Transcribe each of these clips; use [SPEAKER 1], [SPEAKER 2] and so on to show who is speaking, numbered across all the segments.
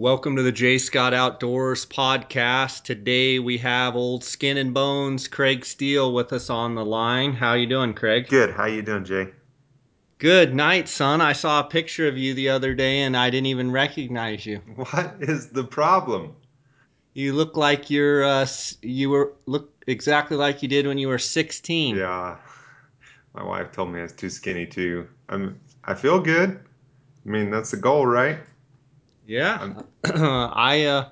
[SPEAKER 1] Welcome to the Jay Scott Outdoors podcast. Today we have old skin and bones Craig Steele with us on the line. How you doing, Craig?
[SPEAKER 2] Good. How you doing, Jay?
[SPEAKER 1] Good night, son. I saw a picture of you the other day and I didn't even recognize you.
[SPEAKER 2] What is the problem?
[SPEAKER 1] You look like you're uh, you were look exactly like you did when you were 16.
[SPEAKER 2] Yeah. My wife told me I was too skinny too. I'm I feel good. I mean, that's the goal, right?
[SPEAKER 1] Yeah, I uh,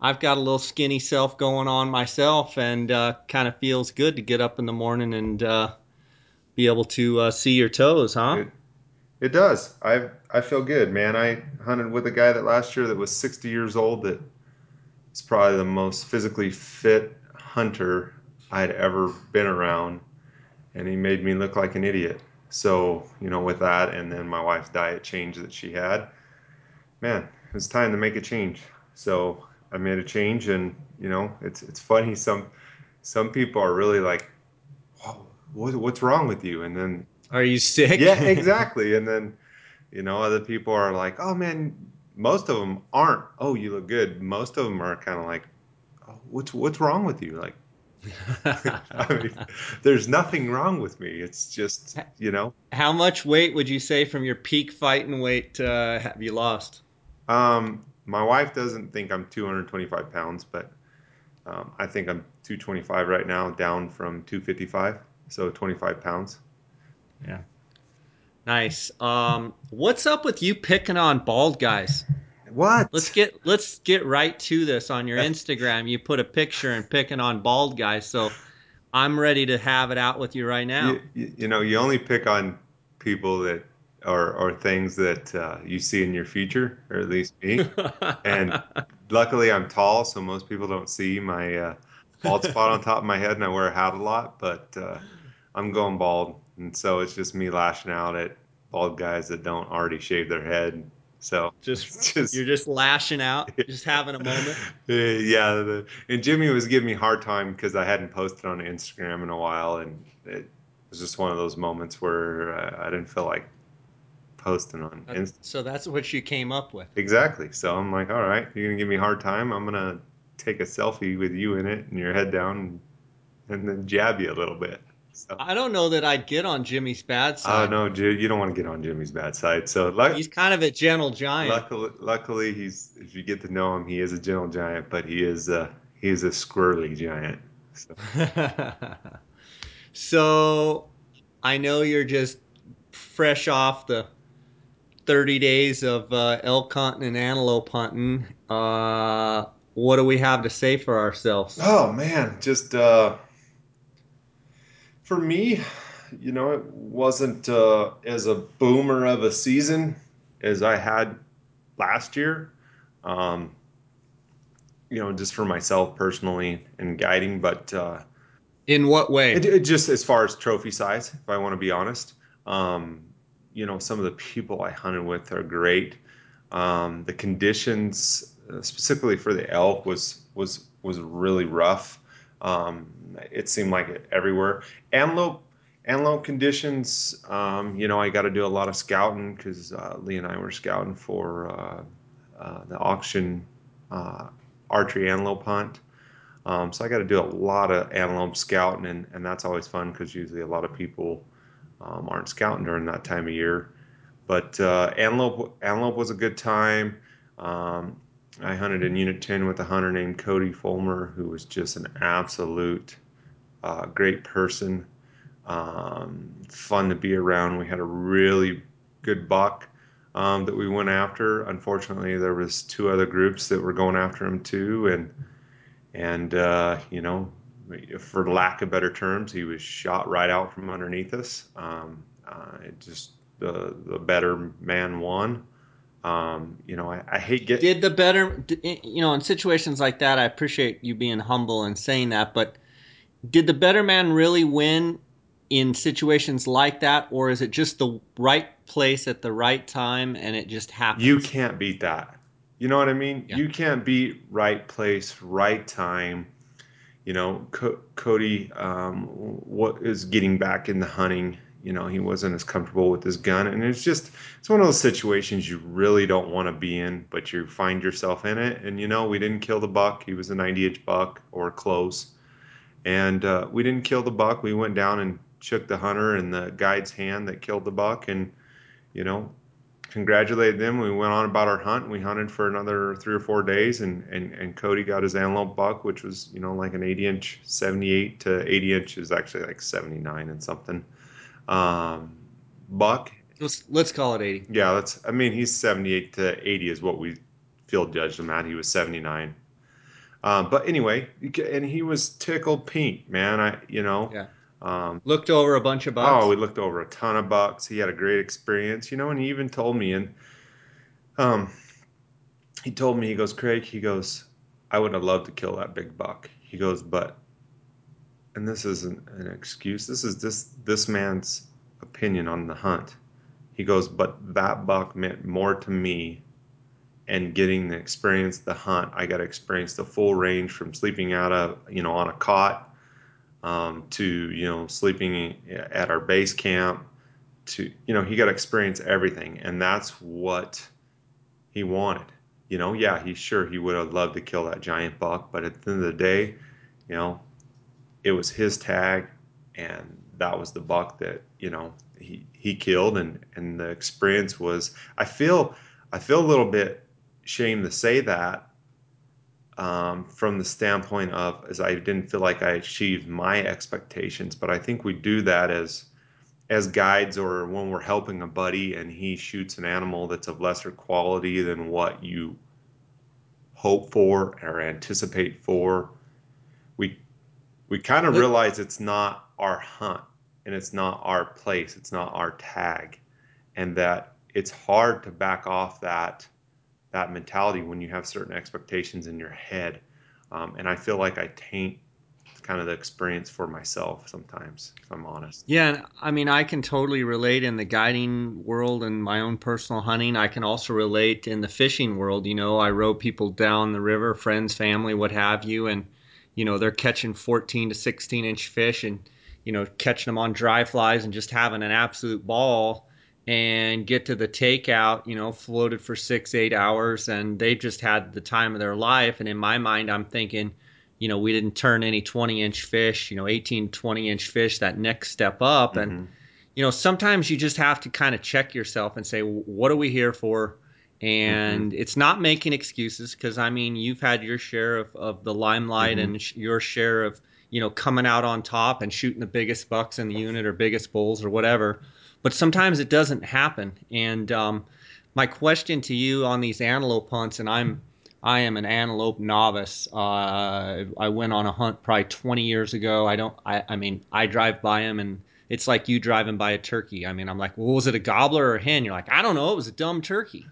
[SPEAKER 1] I've got a little skinny self going on myself, and uh, kind of feels good to get up in the morning and uh, be able to uh, see your toes, huh?
[SPEAKER 2] It, it does. I I feel good, man. I hunted with a guy that last year that was 60 years old. That is probably the most physically fit hunter I'd ever been around, and he made me look like an idiot. So you know, with that, and then my wife's diet change that she had, man, it's time to make a change. So I made a change, and you know, it's it's funny. Some some people are really like, what, what's wrong with you? And then,
[SPEAKER 1] are you sick?
[SPEAKER 2] Yeah, exactly. and then, you know, other people are like, oh man, most of them aren't. Oh, you look good. Most of them are kind of like, oh, what's what's wrong with you? Like, I mean, there's nothing wrong with me. It's just, you know.
[SPEAKER 1] How much weight would you say from your peak fighting weight uh, have you lost?
[SPEAKER 2] Um, my wife doesn't think I'm 225 pounds, but um, I think I'm 225 right now, down from 255, so 25 pounds.
[SPEAKER 1] Yeah. Nice. Um, what's up with you picking on bald guys?
[SPEAKER 2] What?
[SPEAKER 1] Let's get let's get right to this. On your Instagram, you put a picture and picking on bald guys. So I'm ready to have it out with you right now.
[SPEAKER 2] You, you know, you only pick on people that or, or things that uh, you see in your future, or at least me. and luckily, I'm tall, so most people don't see my uh, bald spot on top of my head, and I wear a hat a lot. But uh, I'm going bald, and so it's just me lashing out at bald guys that don't already shave their head. So
[SPEAKER 1] just, just you're just lashing out, just having a moment.
[SPEAKER 2] yeah, the, and Jimmy was giving me a hard time because I hadn't posted on Instagram in a while, and it was just one of those moments where uh, I didn't feel like posting on Insta.
[SPEAKER 1] So that's what you came up with.
[SPEAKER 2] Exactly. So I'm like, all right, you're gonna give me a hard time. I'm gonna take a selfie with you in it and your head down, and then jab you a little bit.
[SPEAKER 1] So. I don't know that I'd get on Jimmy's bad
[SPEAKER 2] oh,
[SPEAKER 1] side.
[SPEAKER 2] Oh no, dude. you don't want to get on Jimmy's bad side. So like
[SPEAKER 1] he's kind of a gentle giant.
[SPEAKER 2] Luckily, luckily, he's if you get to know him, he is a gentle giant, but he is a he is a squirrely giant. So.
[SPEAKER 1] so I know you're just fresh off the 30 days of uh, elk hunting and antelope hunting. Uh, what do we have to say for ourselves?
[SPEAKER 2] Oh man, just uh, for me, you know, it wasn't uh, as a boomer of a season as I had last year. Um, you know, just for myself personally and guiding, but uh,
[SPEAKER 1] in what way?
[SPEAKER 2] It, it just as far as trophy size, if I want to be honest. Um, you know, some of the people I hunted with are great. Um, the conditions, uh, specifically for the elk, was was was really rough. Um, it seemed like it everywhere. Antelope, antelope conditions. Um, you know, I got to do a lot of scouting because uh, Lee and I were scouting for uh, uh the auction uh, archery antelope hunt. Um, so I got to do a lot of antelope scouting, and, and that's always fun because usually a lot of people um, aren't scouting during that time of year. But uh, antelope, antelope was a good time. Um, I hunted in Unit 10 with a hunter named Cody Fulmer, who was just an absolute uh, great person. Um, fun to be around. We had a really good buck um, that we went after. Unfortunately, there was two other groups that were going after him too, and and uh, you know for lack of better terms, he was shot right out from underneath us. Um, uh, it just the the better man won. Um, you know, I, I, hate getting.
[SPEAKER 1] Did the better, you know, in situations like that, I appreciate you being humble and saying that, but did the better man really win in situations like that, or is it just the right place at the right time and it just happens?
[SPEAKER 2] You can't beat that. You know what I mean? Yeah. You can't beat right place, right time you know, Co- Cody um, what is getting back into hunting. you know he wasn't as comfortable with his gun, and it's just it's one of those situations you really don't want to be in, but you find yourself in it. And you know we didn't kill the buck; he was a 90 inch buck or close, and uh, we didn't kill the buck. We went down and shook the hunter and the guide's hand that killed the buck, and you know congratulated them. We went on about our hunt. We hunted for another three or four days, and, and, and Cody got his antelope buck, which was you know like an 80 inch, 78 to 80 inch is actually like 79 and something. Um, buck.
[SPEAKER 1] Let's let's call it 80.
[SPEAKER 2] Yeah, that's. I mean, he's 78 to 80 is what we field judged him at. He was 79. Um, but anyway, and he was tickled pink, man. I you know.
[SPEAKER 1] Yeah. Um, looked over a bunch of bucks.
[SPEAKER 2] Oh, we looked over a ton of bucks. He had a great experience, you know, and he even told me, and um, he told me, he goes, Craig, he goes, I would have loved to kill that big buck. He goes, but, and this isn't an excuse. This is this this man's opinion on the hunt. He goes, but that buck meant more to me and getting the experience the hunt. I got to experience the full range from sleeping out of, you know, on a cot um, to you know sleeping at our base camp to you know he got to experience everything. And that's what he wanted. You know yeah he's sure he would have loved to kill that giant buck. But at the end of the day you know it was his tag and that was the buck that you know he he killed. And and the experience was i feel i feel a little bit shame to say that um, from the standpoint of as I didn't feel like I achieved my expectations, but I think we do that as as guides or when we're helping a buddy and he shoots an animal that's of lesser quality than what you hope for or anticipate for. We we kind of realize it's not our hunt and it's not our place, it's not our tag, and that it's hard to back off that that mentality when you have certain expectations in your head. Um, and I feel like I taint kind of the experience for myself sometimes, if I'm honest.
[SPEAKER 1] Yeah, I mean, I can totally relate in the guiding world and my own personal hunting. I can also relate in the fishing world. You know, I row people down the river, friends, family, what have you, and you know they're catching 14 to 16 inch fish and you know catching them on dry flies and just having an absolute ball and get to the takeout, you know, floated for six, eight hours, and they just had the time of their life. And in my mind, I'm thinking, you know, we didn't turn any 20 inch fish, you know, 18, 20 inch fish, that next step up. Mm-hmm. And, you know, sometimes you just have to kind of check yourself and say, what are we here for? And mm-hmm. it's not making excuses because, I mean, you've had your share of, of the limelight mm-hmm. and sh- your share of, you know, coming out on top and shooting the biggest bucks in the unit or biggest bulls or whatever but sometimes it doesn't happen. And um, my question to you on these antelope hunts, and I'm I am an antelope novice. Uh, I went on a hunt probably 20 years ago. I don't. I, I mean, I drive by them, and it's like you driving by a turkey. I mean, I'm like, well, was it a gobbler or a hen? You're like, I don't know. It was a dumb turkey.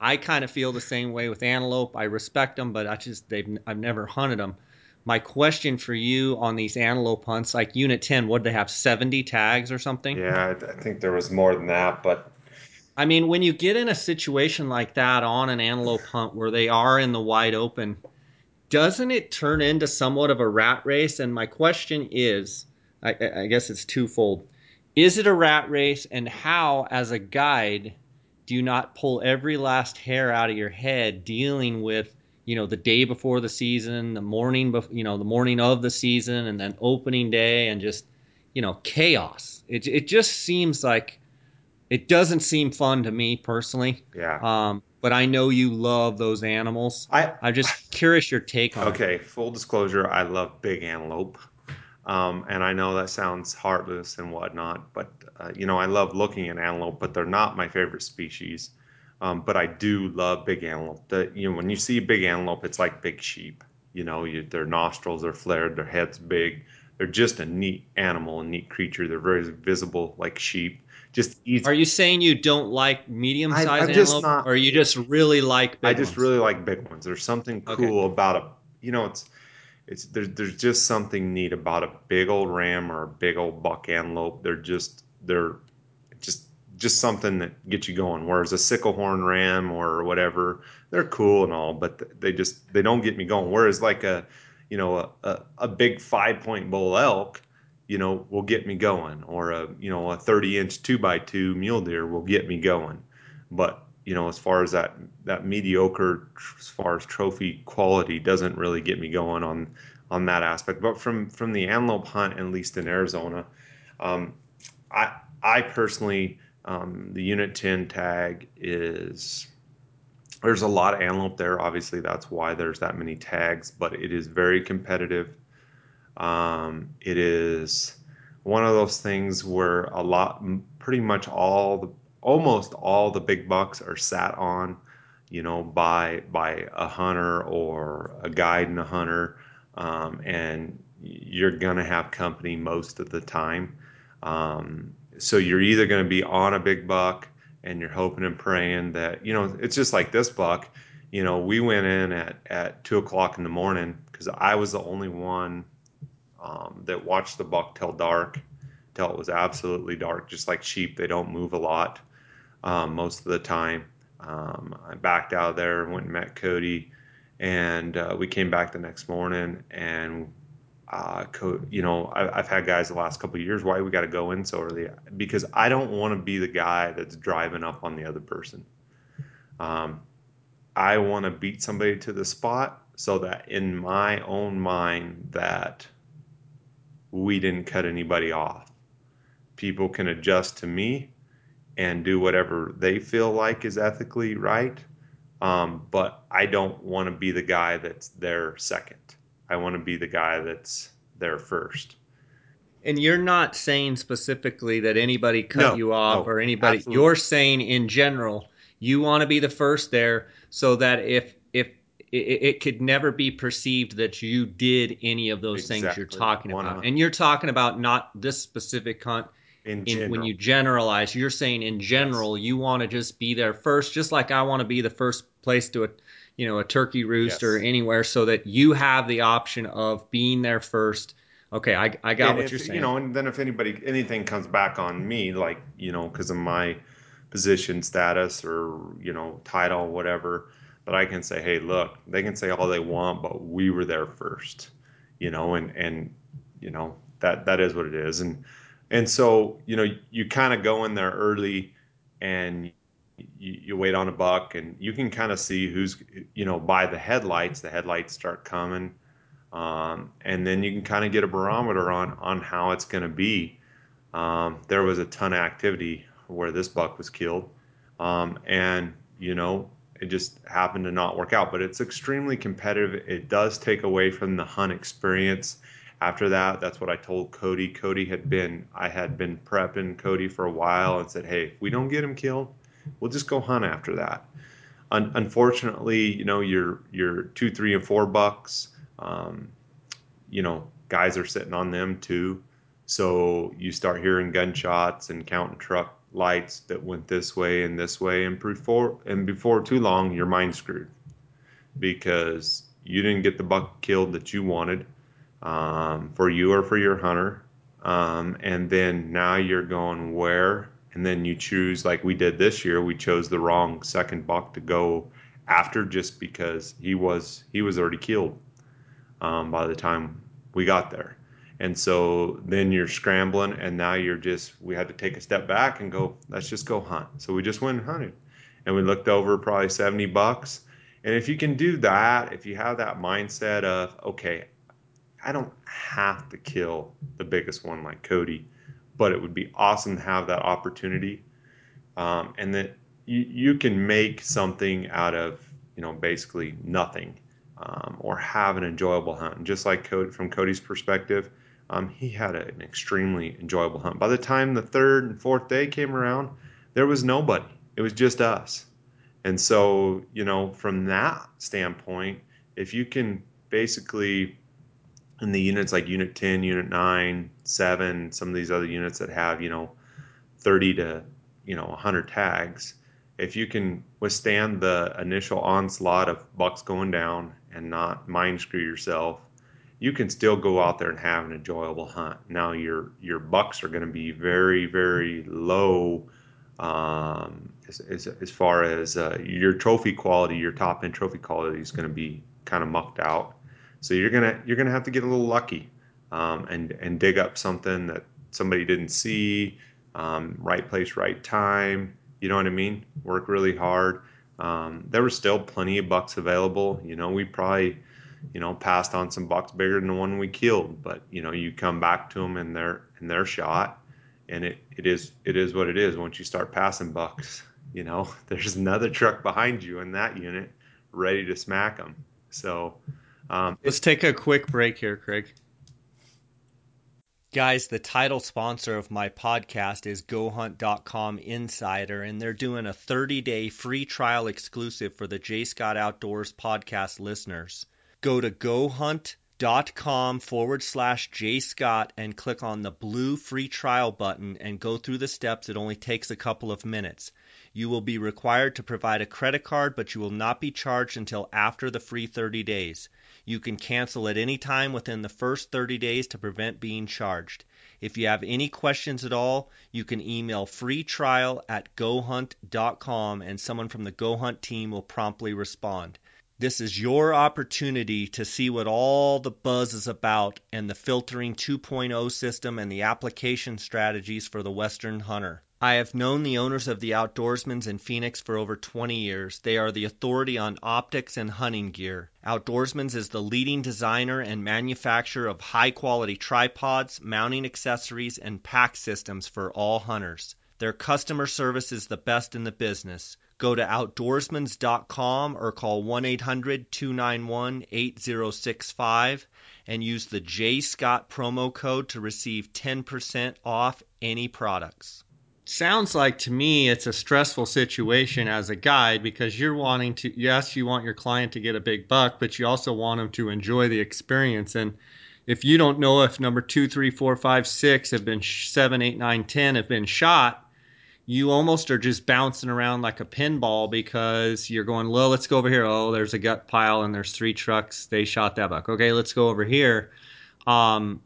[SPEAKER 1] I kind of feel the same way with antelope. I respect them, but I just they've I've never hunted them my question for you on these antelope hunts, like Unit 10, would they have, 70 tags or something?
[SPEAKER 2] Yeah, I think there was more than that, but.
[SPEAKER 1] I mean, when you get in a situation like that on an antelope hunt where they are in the wide open, doesn't it turn into somewhat of a rat race? And my question is I, I guess it's twofold. Is it a rat race, and how, as a guide, do you not pull every last hair out of your head dealing with you know the day before the season, the morning, bef- you know the morning of the season, and then opening day, and just you know chaos. It it just seems like it doesn't seem fun to me personally.
[SPEAKER 2] Yeah.
[SPEAKER 1] Um, but I know you love those animals. I I'm just curious your take on.
[SPEAKER 2] Okay, it. full disclosure, I love big antelope. Um, and I know that sounds heartless and whatnot, but uh, you know I love looking at antelope, but they're not my favorite species. Um, but I do love big antelope. The, you know, when you see a big antelope, it's like big sheep. You know, you, their nostrils are flared, their head's big. They're just a neat animal, a neat creature. They're very visible, like sheep. Just easy.
[SPEAKER 1] Are you saying you don't like medium-sized antelope, not, or you just really like?
[SPEAKER 2] I just ones? really like big ones. There's something cool okay. about a, you know, it's it's there's there's just something neat about a big old ram or a big old buck antelope. They're just they're just something that gets you going. Whereas a sickle horn ram or whatever, they're cool and all, but they just they don't get me going. Whereas like a you know a, a, a big five point bull elk, you know, will get me going, or a you know a 30 inch two by two mule deer will get me going. But you know, as far as that that mediocre, as far as trophy quality, doesn't really get me going on on that aspect. But from from the antelope hunt, at least in Arizona, um, I I personally um, the unit 10 tag is there's a lot of antelope there. Obviously, that's why there's that many tags, but it is very competitive. Um, it is one of those things where a lot, pretty much all the, almost all the big bucks are sat on, you know, by by a hunter or a guide and a hunter, um, and you're gonna have company most of the time. Um, so you're either gonna be on a big buck and you're hoping and praying that you know it's just like this buck. You know, we went in at at two o'clock in the morning because I was the only one um, that watched the buck till dark, till it was absolutely dark. Just like sheep, they don't move a lot um, most of the time. Um, I backed out of there, went and met Cody, and uh, we came back the next morning. And uh, co- you know, I, have had guys the last couple years. Why we got to go in so early? Because I don't want to be the guy that's driving up on the other person. Um, I want to beat somebody to the spot so that in my own mind that we didn't cut anybody off. People can adjust to me and do whatever they feel like is ethically right. Um, but I don't want to be the guy that's there second. I want to be the guy that's there first.
[SPEAKER 1] And you're not saying specifically that anybody cut no, you off no, or anybody. Absolutely. You're saying in general, you want to be the first there so that if if it, it, could never be perceived that you did any of those exactly. things you're talking about. And you're talking about not this specific hunt. In, in when you generalize, you're saying in general yes. you want to just be there first, just like I want to be the first place to you know, a turkey roost yes. or anywhere, so that you have the option of being there first. Okay, I, I got and what
[SPEAKER 2] if,
[SPEAKER 1] you're saying.
[SPEAKER 2] You know, and then if anybody anything comes back on me, like you know, because of my position status or you know title, whatever, but I can say, hey, look, they can say all they want, but we were there first, you know, and and you know that that is what it is, and and so you know you kind of go in there early, and you, wait on a buck, and you can kind of see who's you know by the headlights. The headlights start coming, um, and then you can kind of get a barometer on on how it's going to be. Um, there was a ton of activity where this buck was killed, um, and you know it just happened to not work out. But it's extremely competitive. It does take away from the hunt experience. After that, that's what I told Cody. Cody had been, I had been prepping Cody for a while and said, hey, if we don't get him killed, we'll just go hunt after that. Un- unfortunately, you know, your your two, three, and four bucks, um, you know, guys are sitting on them too. So you start hearing gunshots and counting truck lights that went this way and this way, and before and before too long, your mind screwed because you didn't get the buck killed that you wanted um, for you or for your hunter, um, and then now you're going where, and then you choose like we did this year. We chose the wrong second buck to go after just because he was he was already killed um, by the time we got there. And so then you're scrambling, and now you're just, we had to take a step back and go, let's just go hunt. So we just went and hunted. And we looked over probably 70 bucks. And if you can do that, if you have that mindset of, okay, I don't have to kill the biggest one like Cody, but it would be awesome to have that opportunity. Um, and that you, you can make something out of, you know, basically nothing um, or have an enjoyable hunt. And just like Cody, from Cody's perspective, um, he had an extremely enjoyable hunt. By the time the third and fourth day came around, there was nobody. It was just us. And so, you know, from that standpoint, if you can basically, in the units like Unit 10, Unit 9, 7, some of these other units that have, you know, 30 to, you know, 100 tags, if you can withstand the initial onslaught of bucks going down and not mind screw yourself, you can still go out there and have an enjoyable hunt. Now your your bucks are going to be very very low um, as, as, as, far as uh, your trophy quality, your top end trophy quality is going to be kind of mucked out. So you're gonna you're gonna have to get a little lucky. um, and and dig up something that somebody didn't see. Um, right place, right time. You know what I mean? Work really hard. Um, there were still plenty of bucks available. You know, we probably, you know, passed on some bucks bigger than the one we killed. But you know, you come back to them and they're and they're shot, and it, it is it is what it is. Once you start passing bucks, you know, there's another truck behind you in that unit, ready to smack them. So, um,
[SPEAKER 1] let's take a quick break here, Craig. Guys, the title sponsor of my podcast is GoHunt.com Insider, and they're doing a 30 day free trial exclusive for the Jay Scott Outdoors podcast listeners. Go to GoHunt.com forward slash Jay Scott and click on the blue free trial button and go through the steps. It only takes a couple of minutes. You will be required to provide a credit card, but you will not be charged until after the free 30 days. You can cancel at any time within the first 30 days to prevent being charged. If you have any questions at all, you can email freetrial at gohunt.com and someone from the GoHunt team will promptly respond. This is your opportunity to see what all the buzz is about and the filtering 2.0 system and the application strategies for the Western hunter. I have known the owners of the Outdoorsmans in Phoenix for over 20 years. They are the authority on optics and hunting gear. Outdoorsmans is the leading designer and manufacturer of high quality tripods, mounting accessories, and pack systems for all hunters. Their customer service is the best in the business. Go to outdoorsmans.com or call 1 800 291 8065 and use the Jay Scott promo code to receive 10% off any products sounds like to me it's a stressful situation as a guide because you're wanting to yes you want your client to get a big buck but you also want them to enjoy the experience. And if you don't know if number two three four five six have been seven eight nine ten have been shot you almost are just bouncing around like a pinball because you're going well let's go over here. Oh there's a gut pile and there's three trucks. They shot that buck. Okay let's go over here. Um,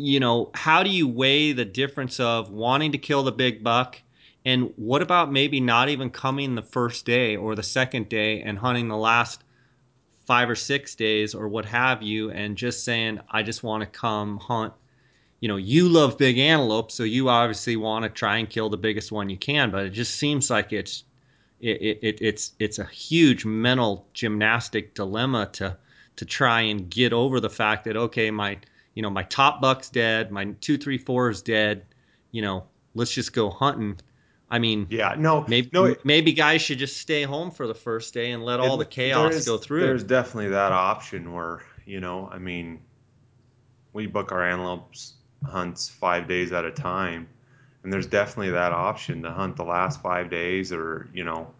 [SPEAKER 1] you know, how do you weigh the difference of wanting to kill the big buck and what about maybe not even coming the first day or the second day and hunting the last five or six days or what have you and just saying, I just want to come hunt. You know, you love big antelope, so you obviously want to try and kill the biggest one you can, but it just seems like it's it, it, it's it's a huge mental gymnastic dilemma to to try and get over the fact that okay, my you know, my top buck's dead, my two, three, four is dead. You know, let's just go hunting. I mean,
[SPEAKER 2] yeah, no,
[SPEAKER 1] maybe
[SPEAKER 2] no, it,
[SPEAKER 1] maybe guys should just stay home for the first day and let all the chaos
[SPEAKER 2] is,
[SPEAKER 1] go through.
[SPEAKER 2] There's definitely that option where you know, I mean, we book our antelopes hunts five days at a time, and there's definitely that option to hunt the last five days or you know,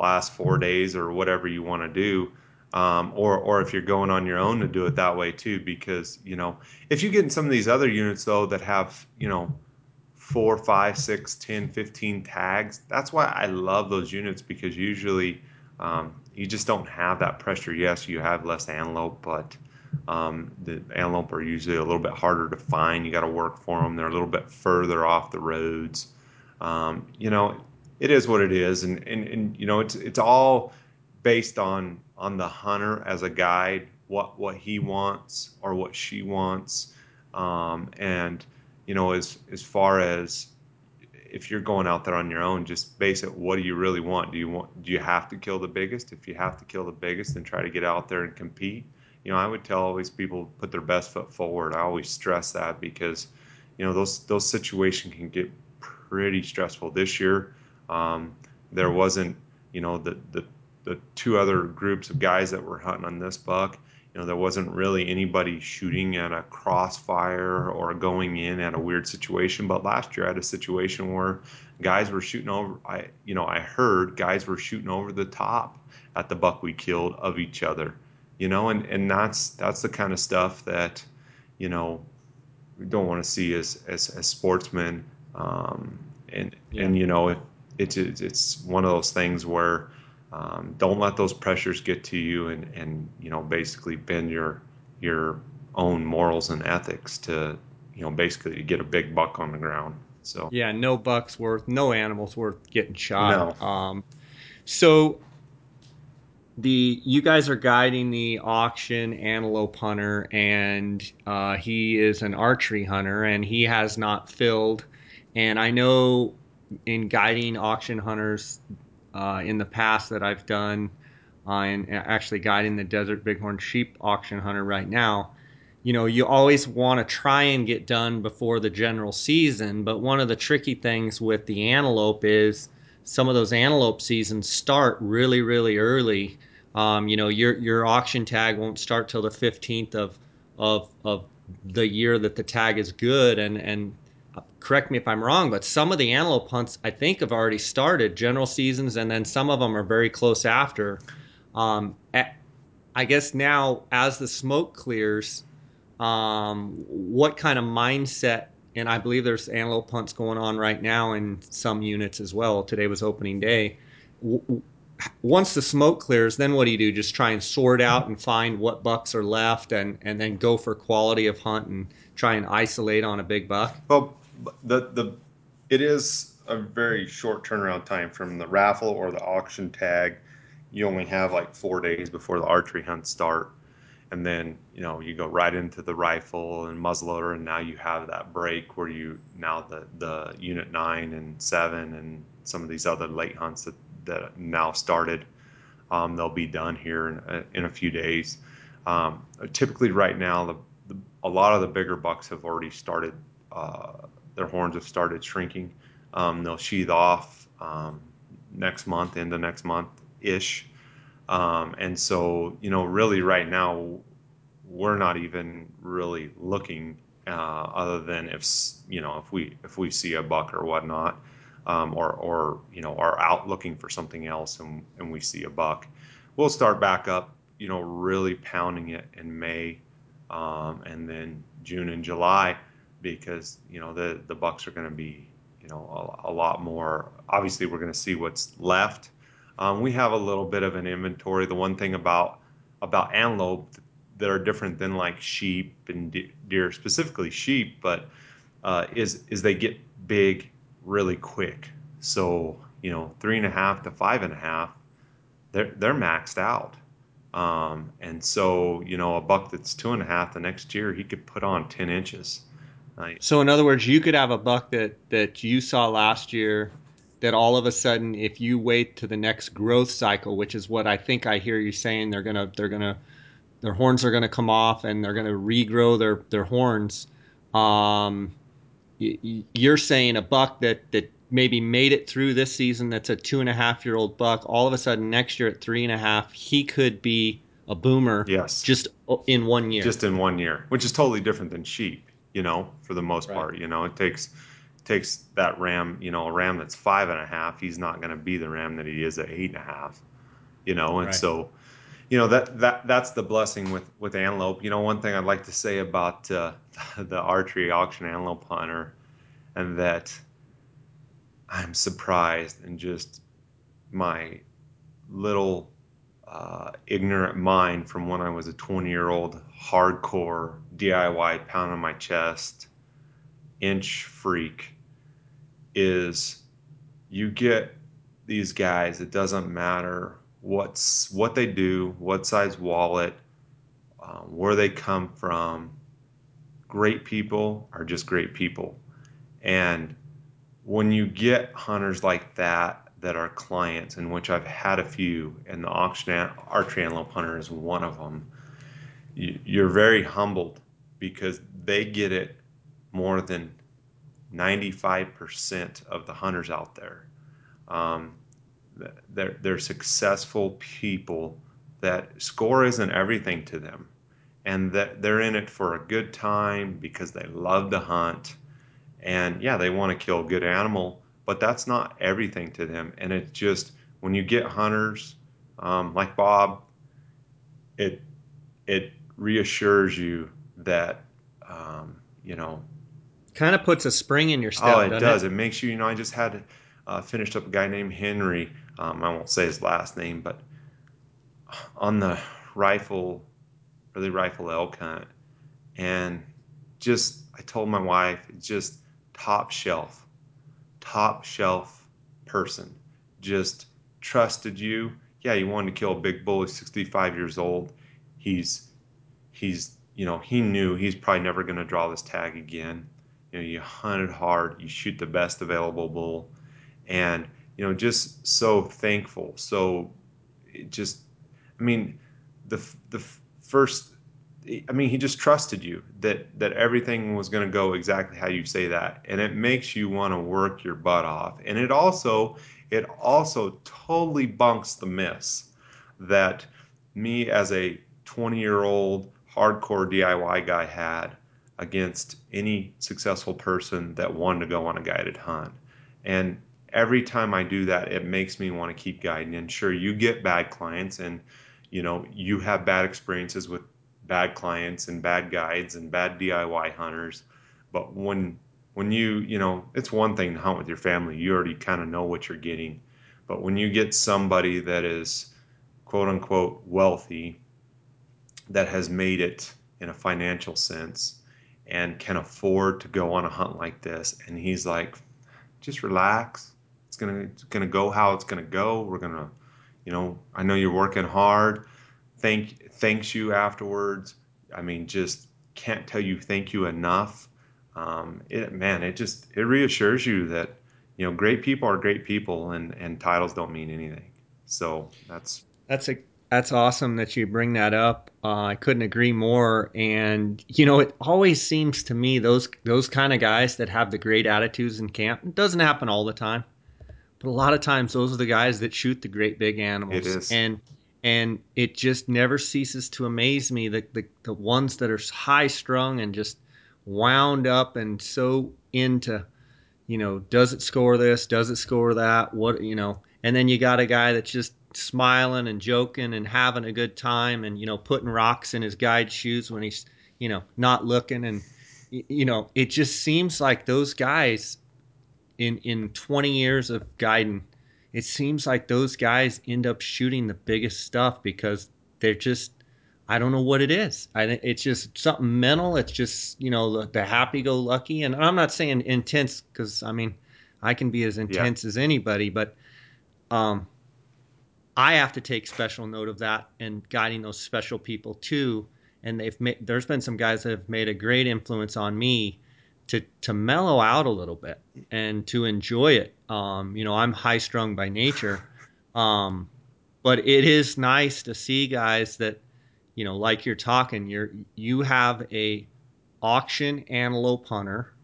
[SPEAKER 2] last four days or whatever you want to do um, or or if you're going on your own to do it that way too. Because you know, if you get in some of these other units though that have you know four, five, six, 10, 15 tags, that's why I love those units because usually um, you just don't have that pressure. Yes, you have less antelope, but um, the antelope are usually a little bit harder to find. You got to work for them. They're a little bit further off the roads. Um, you know, it is what it is, and, and and you know, it's it's all based on on the hunter as a guide what what he wants or what she wants. Um, and you know as as far as if you're going out there on your own just base it what do you really want? Do you want do you have to kill the biggest? If you have to kill the biggest then try to get out there and compete. You know i would tell always people put their best foot forward. I always stress that because you know those those situations can get pretty stressful. This year um, there wasn't you know the the the two other groups of guys that were hunting on this buck, you know, there wasn't really anybody shooting at a crossfire or going in at a weird situation. But last year I had a situation where guys were shooting over. I, you know, I heard guys were shooting over the top at the buck we killed of each other. You know, and and that's that's the kind of stuff that, you know, we don't want to see as as, as sportsmen. Um, and yeah. and you know, it, it's it's one of those things where um, don't let those pressures get to you and, and you know basically bend your your own morals and ethics to you know basically get a big buck on the ground so
[SPEAKER 1] yeah no bucks worth no animals worth getting shot no. um so the you guys are guiding the auction antelope hunter, and uh, he is an archery hunter, and he has not filled. And I know in guiding auction hunters uh, in the past that I've done, uh, and actually guiding the desert bighorn sheep auction hunter right now, you know, you always want to try and get done before the general season. But one of the tricky things with the antelope is some of those antelope seasons start really, really early. Um, you know, your your auction tag won't start till the 15th of of of the year that the tag is good. And and uh, correct me if I'm wrong, but some of the antelope hunts I think have already started general seasons, and then some of them are very close after. Um, I guess now as the smoke clears um, what kind of mindset and I believe there's antelope hunts going on right now in some units as well. Today was opening day. Once the smoke clears, then what do you do? Just try and sort out and find what bucks are left, and and then go for quality of hunt and try and isolate on a big buck.
[SPEAKER 2] Well, the the it is a very short turnaround time from the raffle or the auction tag. You only have like four days before the archery hunts start and then you know you go right into the rifle and muzzleloader and now you have that break where you now the the unit 9 and 7 and some of these other late hunts that, that now started um, they'll be done here in a, in a few days um, typically right now the, the, a lot of the bigger bucks have already started uh, their horns have started shrinking um, they'll sheath off um, next month into next month ish um, and so, you know, really right now, we're not even really looking uh, other than if you know if we if we see a buck or whatnot, um, or or you know are out looking for something else and and we see a buck, we'll start back up. You know, really pounding it in May, um, and then June and July, because you know the the bucks are going to be you know a, a lot more. Obviously, we're going to see what's left um, we have a little bit of an inventory. The one thing about about antelope that are different than like sheep and deer, specifically sheep, but uh, is is they get big really quick. So you know, three and a half to five and a half, they're they're maxed out. Um, and so you know, a buck that's two and a half the next year, he could put on ten inches.
[SPEAKER 1] So in other words, you could have a buck that that you saw last year that all of a sudden if you wait to the next growth cycle which is what i think i hear you saying they're gonna they're gonna their horns are gonna come off and they're gonna regrow their their horns um, you're saying a buck that that maybe made it through this season that's a two and a half year old buck all of a sudden next year at three and a half he could be a boomer
[SPEAKER 2] yes.
[SPEAKER 1] just in one year.
[SPEAKER 2] Just in one year which is totally different than sheep you know for the most right. part you know it takes takes that ram, you know, a ram that's five and a half, he's not going to be the ram that he is at eight and a half, you know, and right. so, you know, that, that, that's the blessing with, with antelope. You know, one thing I'd like to say about uh, the archery auction antelope hunter and that I'm surprised and just my little uh, ignorant mind from when I was a 20 year old hardcore DIY pound on my chest inch freak is you get these guys it doesn't matter what's what they do what size wallet um, where they come from. Great people are just great people. And when you get hunters like that that are clients in which i've had a few and the auction archery antelope hunter is one of them. You're very humbled because they get it more than 95% of the hunters out there. Um, they're, they're successful people that score isn't everything to them. And that they're in it for a good time because they love to hunt. And yeah they want to kill a good animal but that's not everything to them and it's just when you get hunters um, like bob it it reassures you that um, you know
[SPEAKER 1] kind of puts a spring in your step.
[SPEAKER 2] Oh, it does. It? it? makes you. You know, I just had uh, finished up a guy named Henry. Um, I won't say his last name, but on the rifle, really rifle elk hunt, and just I told my wife, just top shelf, top shelf person, just trusted you. yeah, he wanted to kill a big bull. He's 65 years old. He's he's you know he knew he's probably never going to draw this tag again. You know, you hunted hard, you shoot the best available bull, and you know just so thankful. So just, I mean, the the first I mean, he just trusted you that that everything was going to go exactly how you say that, and it makes you want to work your butt off. And it also it also totally bunks the myths that me as a 20 year old hardcore DIY guy had against any successful person that wanted to go on a guided hunt. And every time I do that, it makes me want to keep guiding. And sure, you get bad clients and you know you have bad experiences with bad clients and bad guides and bad DIY hunters. But when when you you know it's one thing to hunt with your family, you already kind of know what you're getting. But when you get somebody that is quote unquote wealthy, that has made it in a financial sense and can afford to go on a hunt like this, and he's like, just relax. It's gonna it's gonna go how it's gonna go. We're gonna, you know, I know you're working hard thank thanks you afterwards. I mean, just can't tell you thank you enough. Um, it, man, it just it reassures you that you know great people are great people, and and titles don't mean anything. So that's
[SPEAKER 1] that's a that's awesome that you bring that up. Uh, I couldn't agree more. And you know, it always seems to me those those kind of guys that have the great attitudes in camp. It doesn't happen all the time, but a lot of times those are the guys that shoot the great big animals.
[SPEAKER 2] It is.
[SPEAKER 1] And and it just never ceases to amaze me that the, the ones that are high strung and just wound up and so into you know does it score this does it score that what you know and then you got a guy that's just smiling and joking and having a good time and you know putting rocks in his guide shoes when he's you know not looking and you know it just seems like those guys in in 20 years of guiding it seems like those guys end up shooting the biggest stuff because they're just I don't know what it is. I it's just something mental. It's just you know the, the happy-go-lucky, and I'm not saying intense because I mean I can be as intense yeah. as anybody, but um, I have to take special note of that and guiding those special people too. And they've made, there's been some guys that have made a great influence on me to to mellow out a little bit and to enjoy it. Um, you know, I'm high strung by nature, um, but it is nice to see guys that, you know, like you're talking, you're you have a auction antelope hunter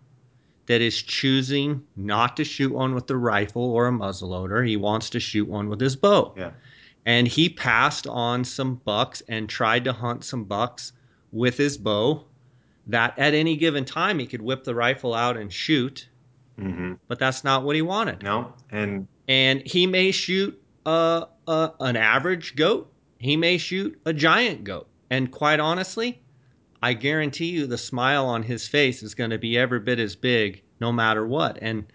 [SPEAKER 1] that is choosing not to shoot one with the rifle or a muzzleloader. He wants to shoot one with his bow.
[SPEAKER 2] Yeah.
[SPEAKER 1] And he passed on some bucks and tried to hunt some bucks with his bow that at any given time he could whip the rifle out and shoot.
[SPEAKER 2] Mm-hmm.
[SPEAKER 1] But that's not what he wanted.
[SPEAKER 2] No, and
[SPEAKER 1] and he may shoot a, a an average goat. He may shoot a giant goat. And quite honestly, I guarantee you the smile on his face is going to be every bit as big no matter what. And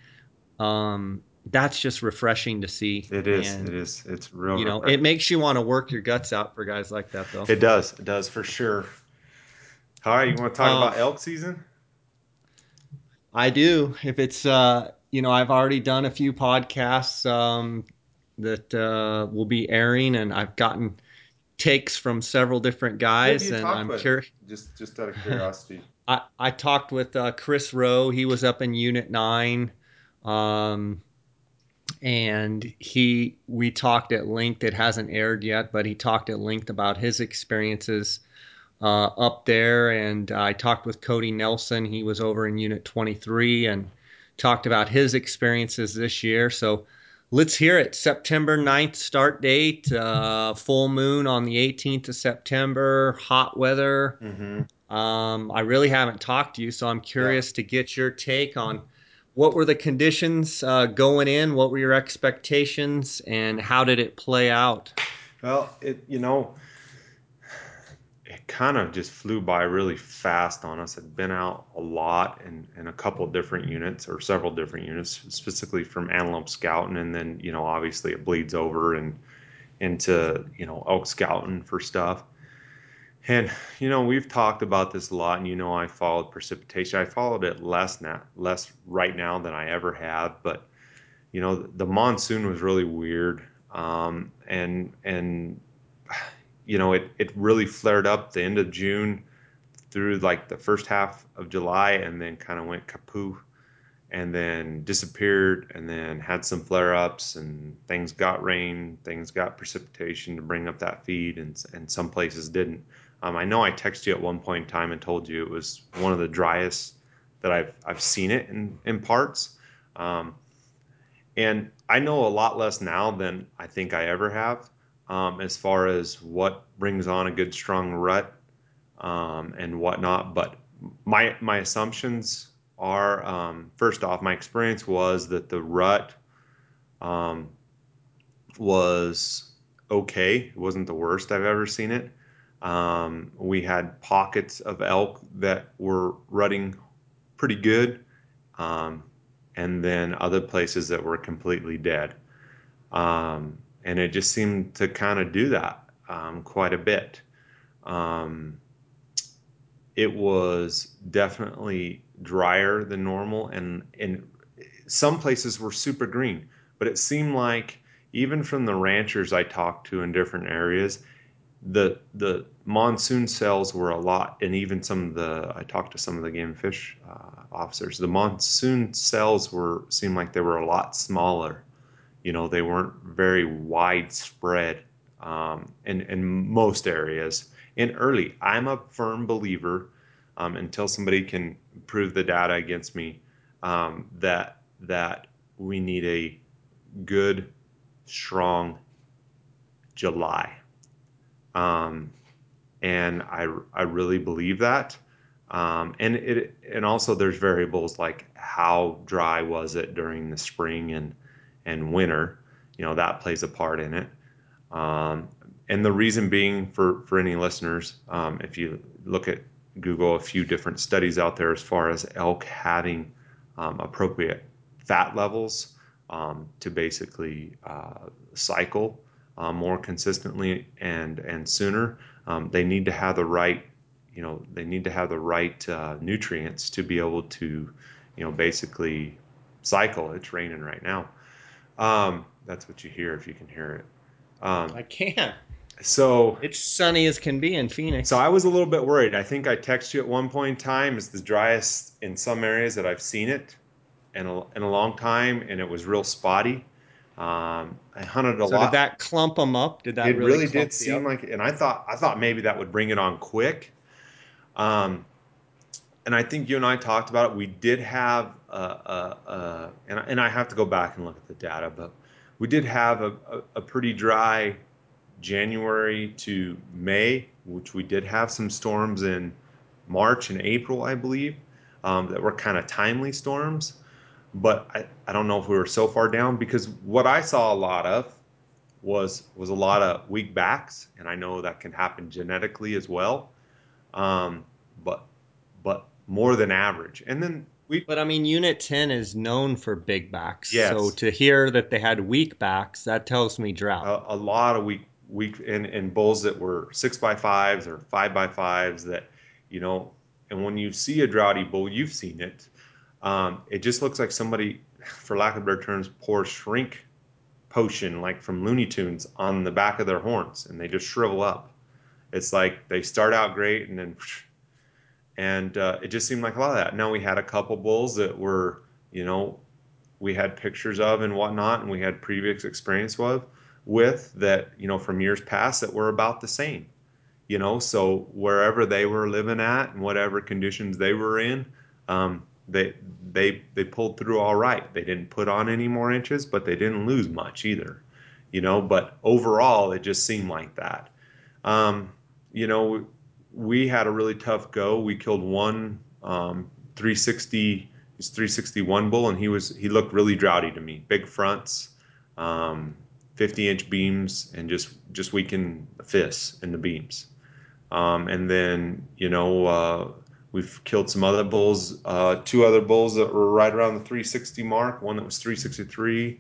[SPEAKER 1] um, that's just refreshing to see.
[SPEAKER 2] It is.
[SPEAKER 1] And,
[SPEAKER 2] it is. It's real.
[SPEAKER 1] You know, refreshing. it makes you want to work your guts out for guys like that, though.
[SPEAKER 2] It does. It does for sure. All right, you want to talk um, about elk season?
[SPEAKER 1] I do. If it's, uh, you know, I've already done a few podcasts um, that uh, will be airing, and I've gotten takes from several different guys, and I'm curious.
[SPEAKER 2] Just, just out of curiosity.
[SPEAKER 1] I, I talked with uh, Chris Rowe. He was up in Unit Nine, um, and he we talked at length. It hasn't aired yet, but he talked at length about his experiences uh, up there. And I talked with Cody Nelson. He was over in Unit 23 and talked about his experiences this year. So let's hear it. September 9th start date, uh, full moon on the 18th of September, hot weather.
[SPEAKER 2] Mm-hmm.
[SPEAKER 1] Um, I really haven't talked to you, so I'm curious yeah. to get your take on what were the conditions uh, going in, what were your expectations, and how did it play out?
[SPEAKER 2] Well, it you know kind of just flew by really fast on us. I'd been out a lot in, in a couple different units or several different units, specifically from antelope scouting, and then you know obviously it bleeds over and into you know elk scouting for stuff. And you know we've talked about this a lot, and you know I followed precipitation. I followed it less now, less right now than I ever have, but you know the monsoon was really weird. um, and and you know it it really flared up the end of June through like the first half of July, and then kind of went kapoo, and then disappeared, and then had some flare ups, and things got rain, things got precipitation to bring up that feed, and and some places didn't. Um, I know I texted you at one point in time and told you it was one of the driest that I've I've seen it in in parts. Um, and I know a lot less now than I think I ever have um, as far as what brings on a good strong rut um, and whatnot. But my my assumptions are um, first off, my experience was that the rut um, was okay. It wasn't the worst I've ever seen it. Um, we had pockets of elk that were rutting pretty good. Um, and then other places that were completely dead. Um, and it just seemed to kind of do that um, quite a bit. Um, it was definitely drier than normal, and and some places were super green. But it seemed like even from the ranchers I talked to in different areas, the the monsoon cells were a lot, and even some of the I talked to some of the game fish uh, officers. The monsoon cells were seemed like they were a lot smaller. You know, they weren't very widespread um, in in most areas. In early, I'm a firm believer um, until somebody can prove the data against me um, that that we need a good, strong July um, and I, I really believe that. Um, and it and also there's variables like how dry was it during the spring and and winter. You know that plays a part in it. Um, and the reason being for for any listeners, um, if you look at Google, a few different studies out there as far as elk having um, appropriate fat levels um, to basically uh, cycle uh, more consistently and and sooner. Um, they need to have the right, you know, they need to have the right uh, nutrients to be able to, you know, basically cycle. It's raining right now. Um, that's what you hear if you can hear it.
[SPEAKER 1] Um, I can.
[SPEAKER 2] So
[SPEAKER 1] it's sunny as can be in Phoenix.
[SPEAKER 2] So I was a little bit worried. I think I texted you at one point in time. It's the driest in some areas that I've seen it in a, in a long time, and it was real spotty. Um, I hunted a
[SPEAKER 1] so
[SPEAKER 2] lot.
[SPEAKER 1] Did that clump them up? Did that
[SPEAKER 2] it
[SPEAKER 1] really,
[SPEAKER 2] really did seem up? like? And I thought I thought maybe that would bring it on quick. Um, and I think you and I talked about it. We did have, a, a, a, and, and I have to go back and look at the data, but we did have a, a, pretty dry January to May, which we did have some storms in March and April, I believe, um, that were kind of timely storms but I, I don't know if we were so far down because what I saw a lot of was was a lot of weak backs, and I know that can happen genetically as well, um, more than average. And then we.
[SPEAKER 1] But I mean, Unit Ten is known for big backs.
[SPEAKER 2] Yes.
[SPEAKER 1] So to hear that they had weak backs, that tells me drought.
[SPEAKER 2] A, a lot of weak weak and, and bulls that were six by fives or five by fives that you know. And when you see a droughty bull, you've seen it um, it just looks like somebody, for lack of better terms, pours shrink potion like from Looney Tunes on the back of their horns, and they just shrivel up. It's like they start out great, and then, and uh, it just seemed like a lot of that. Now we had a couple bulls that were, you know, we had pictures of and whatnot, and we had previous experience with, with that, you know, from years past that were about the same. You know, so wherever they were living at and whatever conditions they were in, um, they they they pulled through all right. They didn't put on any more inches, but they didn't lose much either. You know, but overall, it just seemed like that. Um, you know, we had a really tough go. We killed one um, 360 he's 361 bull, and he was he looked really droughty to me. Big fronts, um, 50 inch beams, and just just weakened fists in the beams. Um, and then you know uh, We've killed some other bulls, uh, two other bulls that were right around the 360 mark, one that was 363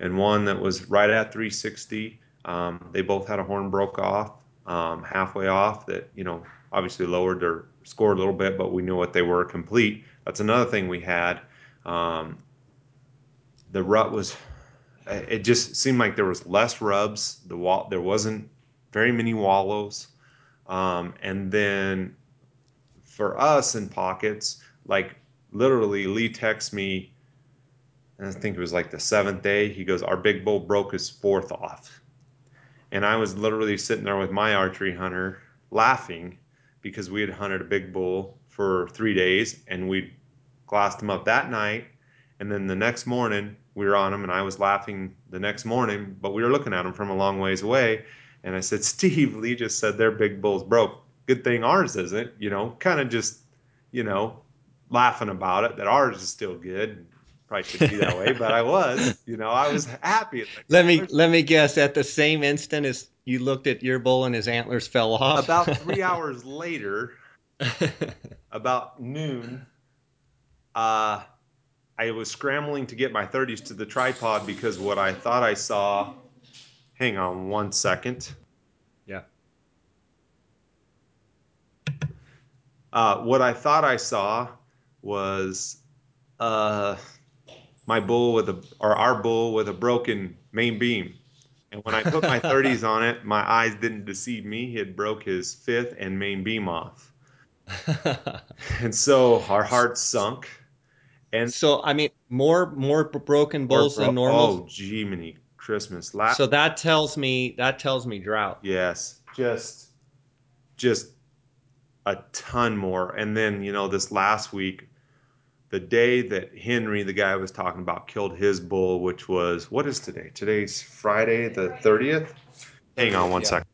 [SPEAKER 2] and one that was right at 360. Um, they both had a horn broke off um, halfway off that, you know, obviously lowered their score a little bit, but we knew what they were complete. That's another thing we had. Um, the rut was it just seemed like there was less rubs. The wall there wasn't very many wallows, um, and then for us in pockets, like literally, Lee texts me. I think it was like the seventh day. He goes, "Our big bull broke his fourth off," and I was literally sitting there with my archery hunter laughing because we had hunted a big bull for three days and we glassed him up that night and then the next morning we were on him and I was laughing the next morning, but we were looking at him from a long ways away. And I said, Steve, Lee just said their big bull's broke. Good thing ours isn't, you know, kind of just, you know, laughing about it that ours is still good. Probably shouldn't be that way, but I was, you know, I was happy. Like,
[SPEAKER 1] let me let me guess. At the same instant as you looked at your bull and his antlers fell off.
[SPEAKER 2] About three hours later, about noon, uh, I was scrambling to get my 30s to the tripod because what I thought I saw. Hang on one second.
[SPEAKER 1] Yeah.
[SPEAKER 2] Uh, what I thought I saw was uh, my bull with a, or our bull with a broken main beam. And when I put my 30s on it, my eyes didn't deceive me. He had broke his fifth and main beam off. and so our hearts sunk
[SPEAKER 1] and so, I mean, more more broken bulls bro- than normal.
[SPEAKER 2] Oh, gee, many Christmas.
[SPEAKER 1] La- so that tells me that tells me drought.
[SPEAKER 2] Yes, just just a ton more. And then you know this last week, the day that Henry, the guy I was talking about, killed his bull, which was what is today? Today's Friday, the thirtieth. Hang on one yeah. second.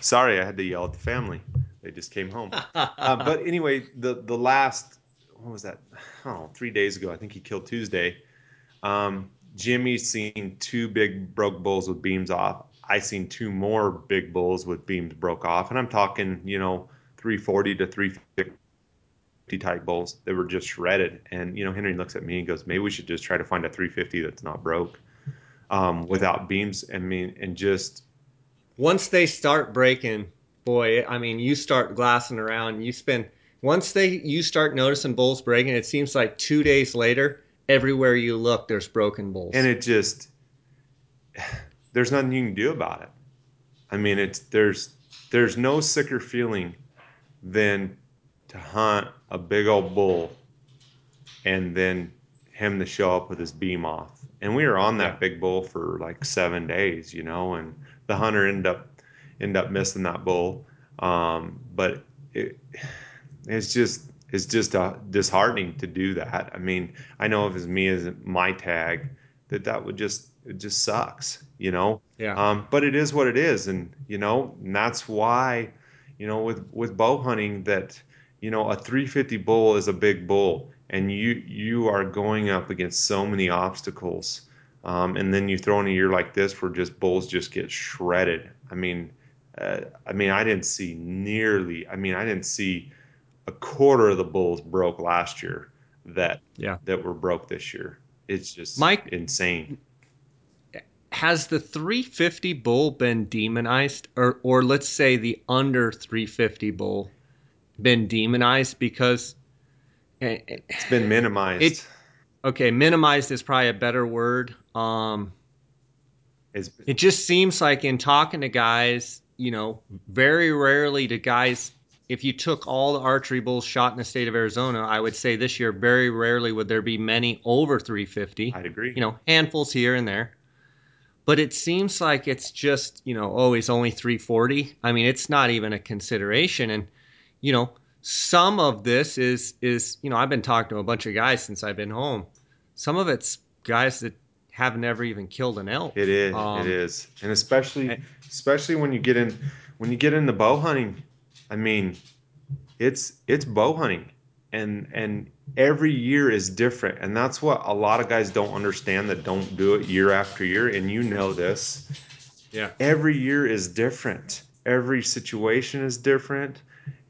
[SPEAKER 2] Sorry, I had to yell at the family. They just came home. uh, but anyway, the the last what was that? Oh, three days ago. I think he killed Tuesday. Um, Jimmy's seen two big broke bulls with beams off. I seen two more big bulls with beams broke off, and I'm talking, you know, 340 to 350 type bulls. They were just shredded. And you know, Henry looks at me and goes, "Maybe we should just try to find a 350 that's not broke, um, without beams." I mean, and just
[SPEAKER 1] once they start breaking, boy, I mean, you start glassing around, you spend once they you start noticing bulls breaking, it seems like two days later, everywhere you look, there's broken bulls.
[SPEAKER 2] And it just there's nothing you can do about it. I mean, it's there's there's no sicker feeling than to hunt a big old bull and then him to show up with his beam off. And we were on that big bull for like seven days, you know, and the hunter ended up end up missing that bull. Um, but it, it's just it's just uh, disheartening to do that. I mean, I know if it's me as my tag, that that would just it just sucks, you know.
[SPEAKER 1] Yeah.
[SPEAKER 2] Um, but it is what it is, and you know, and that's why, you know, with with bow hunting, that you know, a 350 bull is a big bull, and you you are going up against so many obstacles. Um, and then you throw in a year like this where just bulls just get shredded. I mean, uh, I mean, I didn't see nearly. I mean, I didn't see a quarter of the bulls broke last year that
[SPEAKER 1] yeah.
[SPEAKER 2] that were broke this year. It's just Mike, insane.
[SPEAKER 1] Has the 350 bull been demonized, or or let's say the under 350 bull been demonized because
[SPEAKER 2] it's been minimized? It,
[SPEAKER 1] okay, minimized is probably a better word. Um, it just seems like in talking to guys you know, very rarely do guys, if you took all the archery bulls shot in the state of Arizona, I would say this year, very rarely would there be many over 350.
[SPEAKER 2] I'd agree.
[SPEAKER 1] You know, handfuls here and there. But it seems like it's just, you know, oh, he's only 340. I mean, it's not even a consideration. And, you know, some of this is, is, you know, I've been talking to a bunch of guys since I've been home. Some of it's guys that have never even killed an elk.
[SPEAKER 2] It is. Um, it is, and especially especially when you get in when you get into bow hunting. I mean, it's it's bow hunting, and and every year is different, and that's what a lot of guys don't understand that don't do it year after year. And you know this.
[SPEAKER 1] Yeah.
[SPEAKER 2] Every year is different. Every situation is different,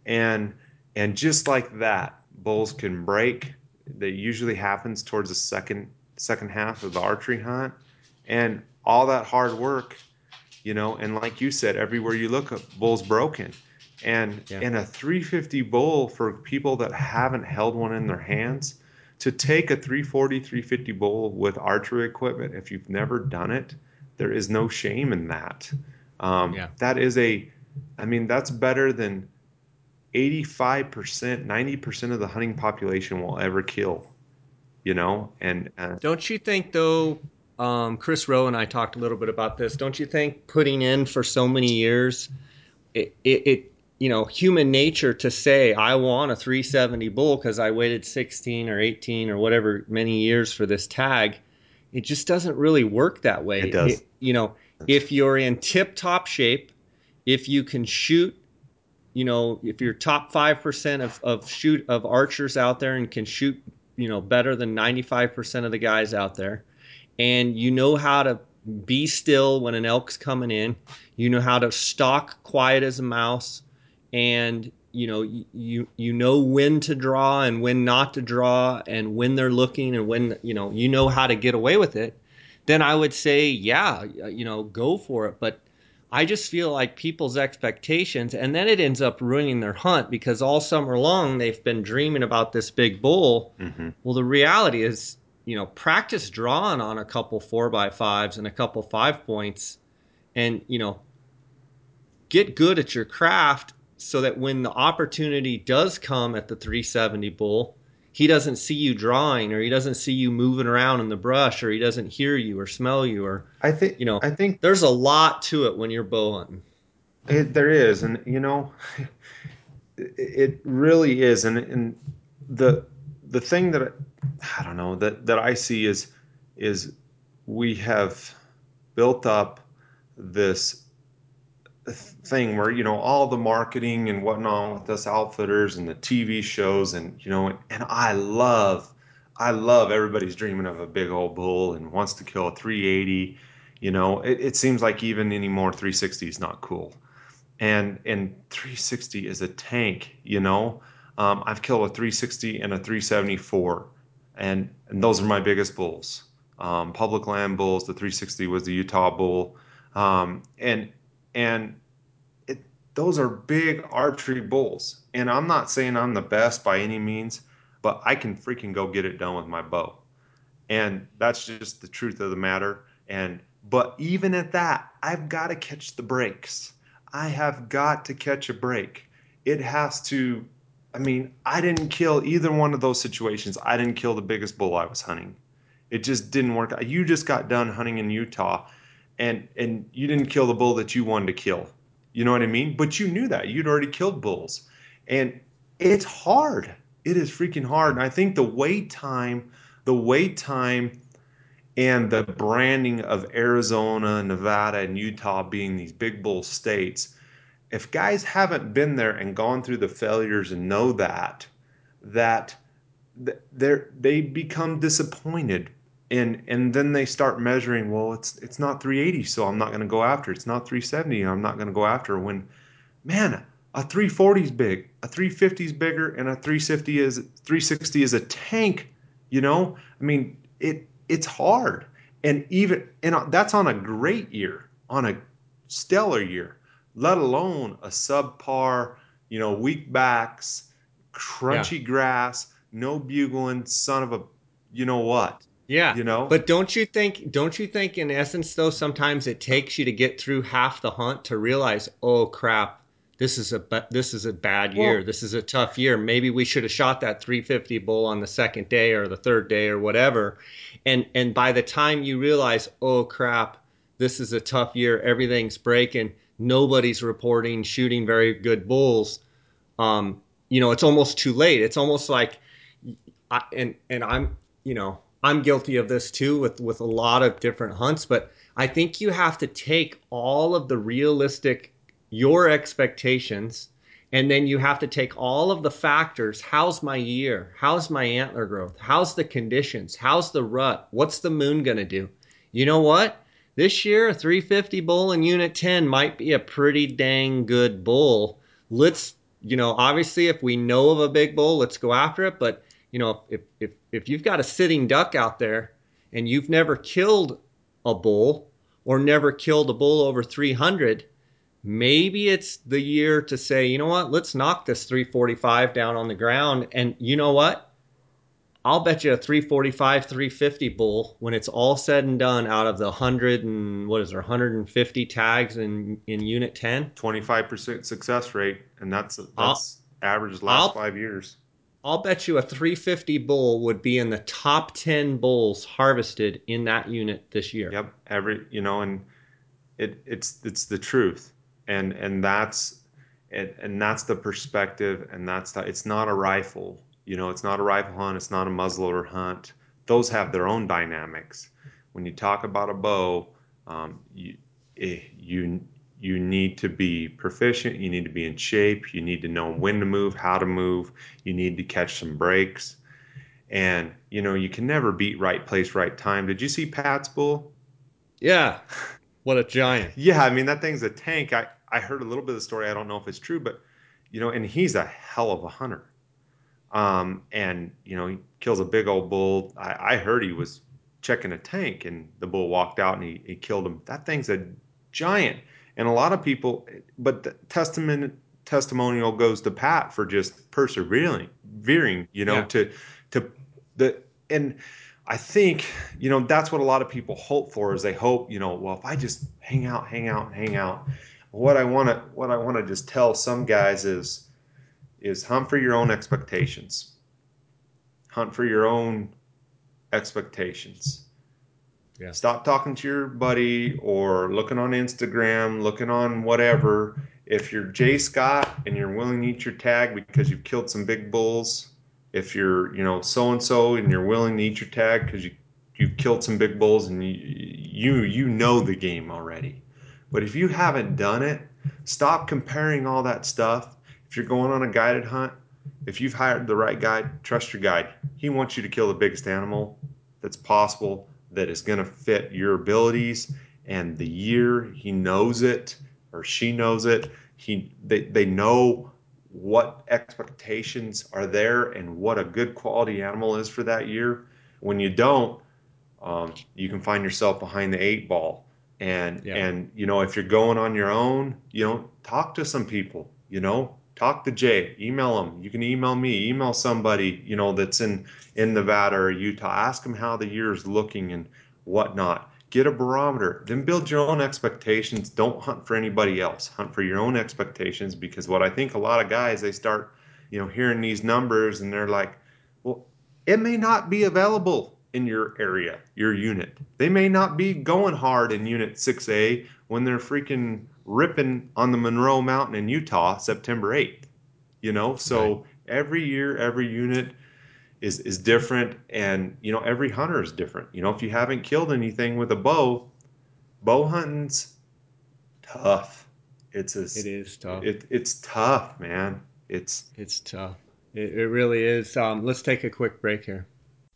[SPEAKER 2] and and just like that, bulls can break. That usually happens towards the second second half of the archery hunt and all that hard work you know and like you said everywhere you look bull's broken and yeah. in a 350 bull for people that haven't held one in their hands to take a 340, 350 bull with archery equipment, if you've never done it, there is no shame in that. Um, yeah. That is a, I mean, that's better than 85%, 90% of the hunting population will ever kill, you know? And
[SPEAKER 1] uh, don't you think, though, um, Chris Rowe and I talked a little bit about this. Don't you think putting in for so many years, it, it, it you know, human nature to say, I want a 370 bull because I waited 16 or 18 or whatever many years for this tag, it just doesn't really work that way.
[SPEAKER 2] It does.
[SPEAKER 1] It, you know, if you're in tip top shape, if you can shoot, you know, if you're top 5% of, of shoot of archers out there and can shoot, you know, better than 95% of the guys out there, and you know how to be still when an elk's coming in, you know how to stalk quiet as a mouse, and you know you you know when to draw and when not to draw and when they're looking and when you know you know how to get away with it then i would say yeah you know go for it but i just feel like people's expectations and then it ends up ruining their hunt because all summer long they've been dreaming about this big bull mm-hmm. well the reality is you know practice drawing on a couple four by fives and a couple five points and you know get good at your craft so that when the opportunity does come at the 370 bull, he doesn't see you drawing or he doesn't see you moving around in the brush or he doesn't hear you or smell you or
[SPEAKER 2] I think
[SPEAKER 1] you know
[SPEAKER 2] I think
[SPEAKER 1] there's a lot to it when you're bow hunting.
[SPEAKER 2] It, there is and you know it really is and and the the thing that I don't know that that I see is is we have built up this thing where you know all the marketing and whatnot with us outfitters and the TV shows and you know and I love I love everybody's dreaming of a big old bull and wants to kill a 380 you know it, it seems like even anymore 360 is not cool. And and 360 is a tank you know? Um, I've killed a 360 and a 374 and and those are my biggest bulls. Um, public land bulls the 360 was the Utah bull. Um, and and it, those are big archery bulls. And I'm not saying I'm the best by any means, but I can freaking go get it done with my bow. And that's just the truth of the matter. And but even at that, I've got to catch the breaks. I have got to catch a break. It has to I mean, I didn't kill either one of those situations. I didn't kill the biggest bull I was hunting. It just didn't work. You just got done hunting in Utah and and you didn't kill the bull that you wanted to kill. You know what I mean? But you knew that. You'd already killed bulls. And it's hard. It is freaking hard. And I think the wait time, the wait time and the branding of Arizona, Nevada, and Utah being these big bull states, if guys haven't been there and gone through the failures and know that, that they they become disappointed and and then they start measuring well it's it's not 380 so i'm not going to go after it's not 370 i'm not going to go after when man a 340 is big a 350 is bigger and a 360 is 360 is a tank you know? I mean it it's hard. And even and that's on a great year on a stellar year let alone a subpar you know weak backs crunchy yeah. grass no bugling son of a you know what
[SPEAKER 1] yeah.
[SPEAKER 2] You know?
[SPEAKER 1] But don't you think don't you think in essence though sometimes it takes you to get through half the hunt to realize, "Oh crap, this is a this is a bad year. Well, this is a tough year. Maybe we should have shot that 350 bull on the second day or the third day or whatever." And and by the time you realize, "Oh crap, this is a tough year. Everything's breaking. Nobody's reporting shooting very good bulls." Um, you know, it's almost too late. It's almost like I, and and I'm, you know, I'm guilty of this too with with a lot of different hunts, but I think you have to take all of the realistic your expectations and then you have to take all of the factors. How's my year? How's my antler growth? How's the conditions? How's the rut? What's the moon going to do? You know what? This year, a 350 bull in unit 10 might be a pretty dang good bull. Let's, you know, obviously, if we know of a big bull, let's go after it. But you know, if, if, if you've got a sitting duck out there and you've never killed a bull or never killed a bull over 300, maybe it's the year to say, you know what, let's knock this 345 down on the ground. And you know what? I'll bet you a 345, 350 bull when it's all said and done out of the 100 and what is there, 150 tags in, in unit 10?
[SPEAKER 2] 25% success rate, and that's that's average last
[SPEAKER 1] I'll-
[SPEAKER 2] five years.
[SPEAKER 1] I'll bet you a 350 bull would be in the top 10 bulls harvested in that unit this year.
[SPEAKER 2] Yep, every you know, and it it's it's the truth, and and that's and and that's the perspective, and that's the it's not a rifle, you know, it's not a rifle hunt, it's not a muzzleloader hunt. Those have their own dynamics. When you talk about a bow, um, you eh, you you need to be proficient, you need to be in shape, you need to know when to move, how to move, you need to catch some breaks. And you know, you can never beat right place, right time. Did you see Pat's bull?
[SPEAKER 1] Yeah. What a giant.
[SPEAKER 2] Yeah, I mean that thing's a tank. I I heard a little bit of the story. I don't know if it's true, but you know, and he's a hell of a hunter. Um, and you know, he kills a big old bull. I, I heard he was checking a tank, and the bull walked out and he, he killed him. That thing's a giant. And a lot of people, but the testament testimonial goes to Pat for just persevering, veering, you know,
[SPEAKER 1] Yeah.
[SPEAKER 2] to to the and I think, you know, that's what a lot of people hope for is they hope, you know, well, if I just hang out, hang out, hang out. What I want to what I want to just tell some guys is is hunt for your own expectations. Hunt for your own expectations.
[SPEAKER 1] Yeah.
[SPEAKER 2] Stop talking to your buddy or looking on Instagram, looking on whatever. If you're Jay Scott and you're willing to eat your tag because you've killed some big bulls, if you're, you know, so and so and you're willing to eat your tag because you you've killed some big bulls and you you you know the game already. But if you haven't done it, stop comparing all that stuff. If you're going on a guided hunt, if you've hired the right guide, trust your guide. He wants you to kill the biggest animal that's possible that is going to fit your abilities and the year he knows it or she knows it he they, they know what expectations are there and what a good quality animal is for that year. When you don't um, you can find yourself behind the eight ball. And
[SPEAKER 1] Yeah.
[SPEAKER 2] and you know if you're going on your own you know talk to some people you know talk to jay. Email them you can email me. Email somebody you know that's in in nevada or utah. Ask them how the year is looking and whatnot. Get a barometer. Then build your own expectations. Don't hunt for anybody else. Hunt for your own expectations because what i think a lot of guys they start you know hearing these numbers and they're like well it may not be available in your area, your unit. They may not be going hard in Unit 6A when they're freaking ripping on the Monroe Mountain in Utah September 8th. You know, so every year, every unit is is different, and you know every hunter is different. You know, if you haven't killed anything with a bow, bow hunting's tough. It's a
[SPEAKER 1] It is tough.
[SPEAKER 2] it, it's tough, man. It's
[SPEAKER 1] It's tough. It, it really is. Um, let's take a quick break here.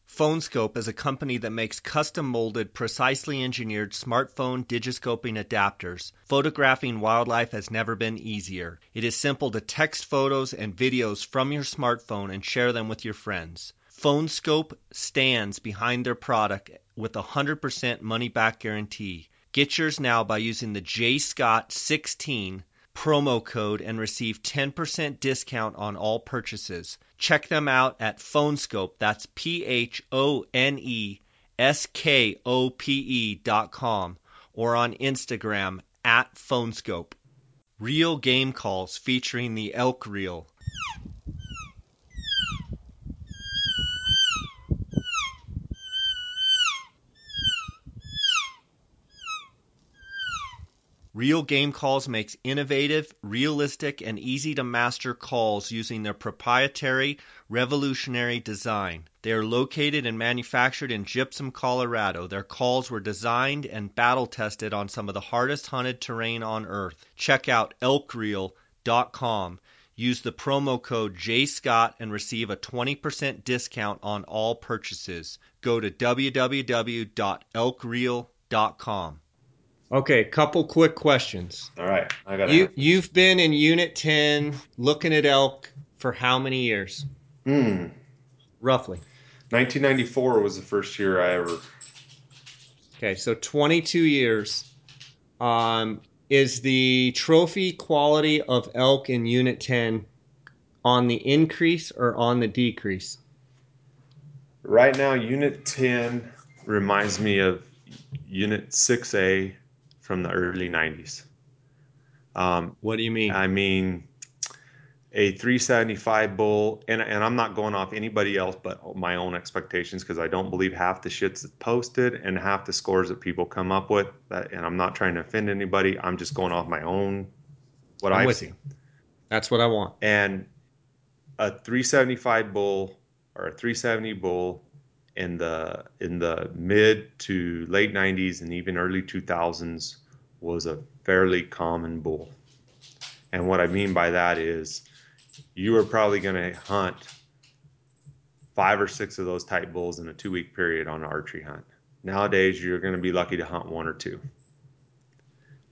[SPEAKER 1] PhoneSkope is a company that makes custom molded, precisely engineered smartphone digiscoping adapters. Photographing wildlife has never been easier. It is simple to text photos and videos from your smartphone and share them with your friends. PhoneSkope stands behind their product with a 100% money back guarantee. Get yours now by using the JScott16 promo code and receive 10% discount on all purchases. Check them out at PhoneSkope. That's P H O N E S K O P E dot com or on Instagram at PhoneSkope. Real game calls featuring the elk reel. Real Game Calls makes innovative, realistic, and easy to master calls using their proprietary, revolutionary design. They are located and manufactured in Gypsum, Colorado. Their calls were designed and battle tested on some of the hardest hunted terrain on earth. Check out elkreel.com. Use the promo code JScott and receive a 20% discount on all purchases. Go to www.elkreel.com. Okay, couple quick questions.
[SPEAKER 2] all right. I got
[SPEAKER 1] You you've been in Unit 10 looking at elk for how many years?
[SPEAKER 2] Hmm.
[SPEAKER 1] Roughly.
[SPEAKER 2] 1994 was the first year I ever.
[SPEAKER 1] Okay, so 22 years. Um, is the trophy quality of elk in Unit 10 on the increase or on the decrease?
[SPEAKER 2] Right now, Unit 10 reminds me of Unit 6A from the early 90s.
[SPEAKER 1] Um, what do you mean?
[SPEAKER 2] I mean, a 375 bull, and, and I'm not going off anybody else but my own expectations because I don't believe half the shit's posted and half the scores that people come up with. That, and I'm not trying to offend anybody. I'm just going off my own what
[SPEAKER 1] I'm
[SPEAKER 2] I've
[SPEAKER 1] with
[SPEAKER 2] seen.
[SPEAKER 1] You. That's what I want.
[SPEAKER 2] And a 375 bull or a 370 bull in the in the mid to late 90s and even early 2000s was a fairly common bull. And what I mean by that is you were probably going to hunt five or six of those type bulls in a two week period on an archery hunt. Nowadays, you're going to be lucky to hunt one or two.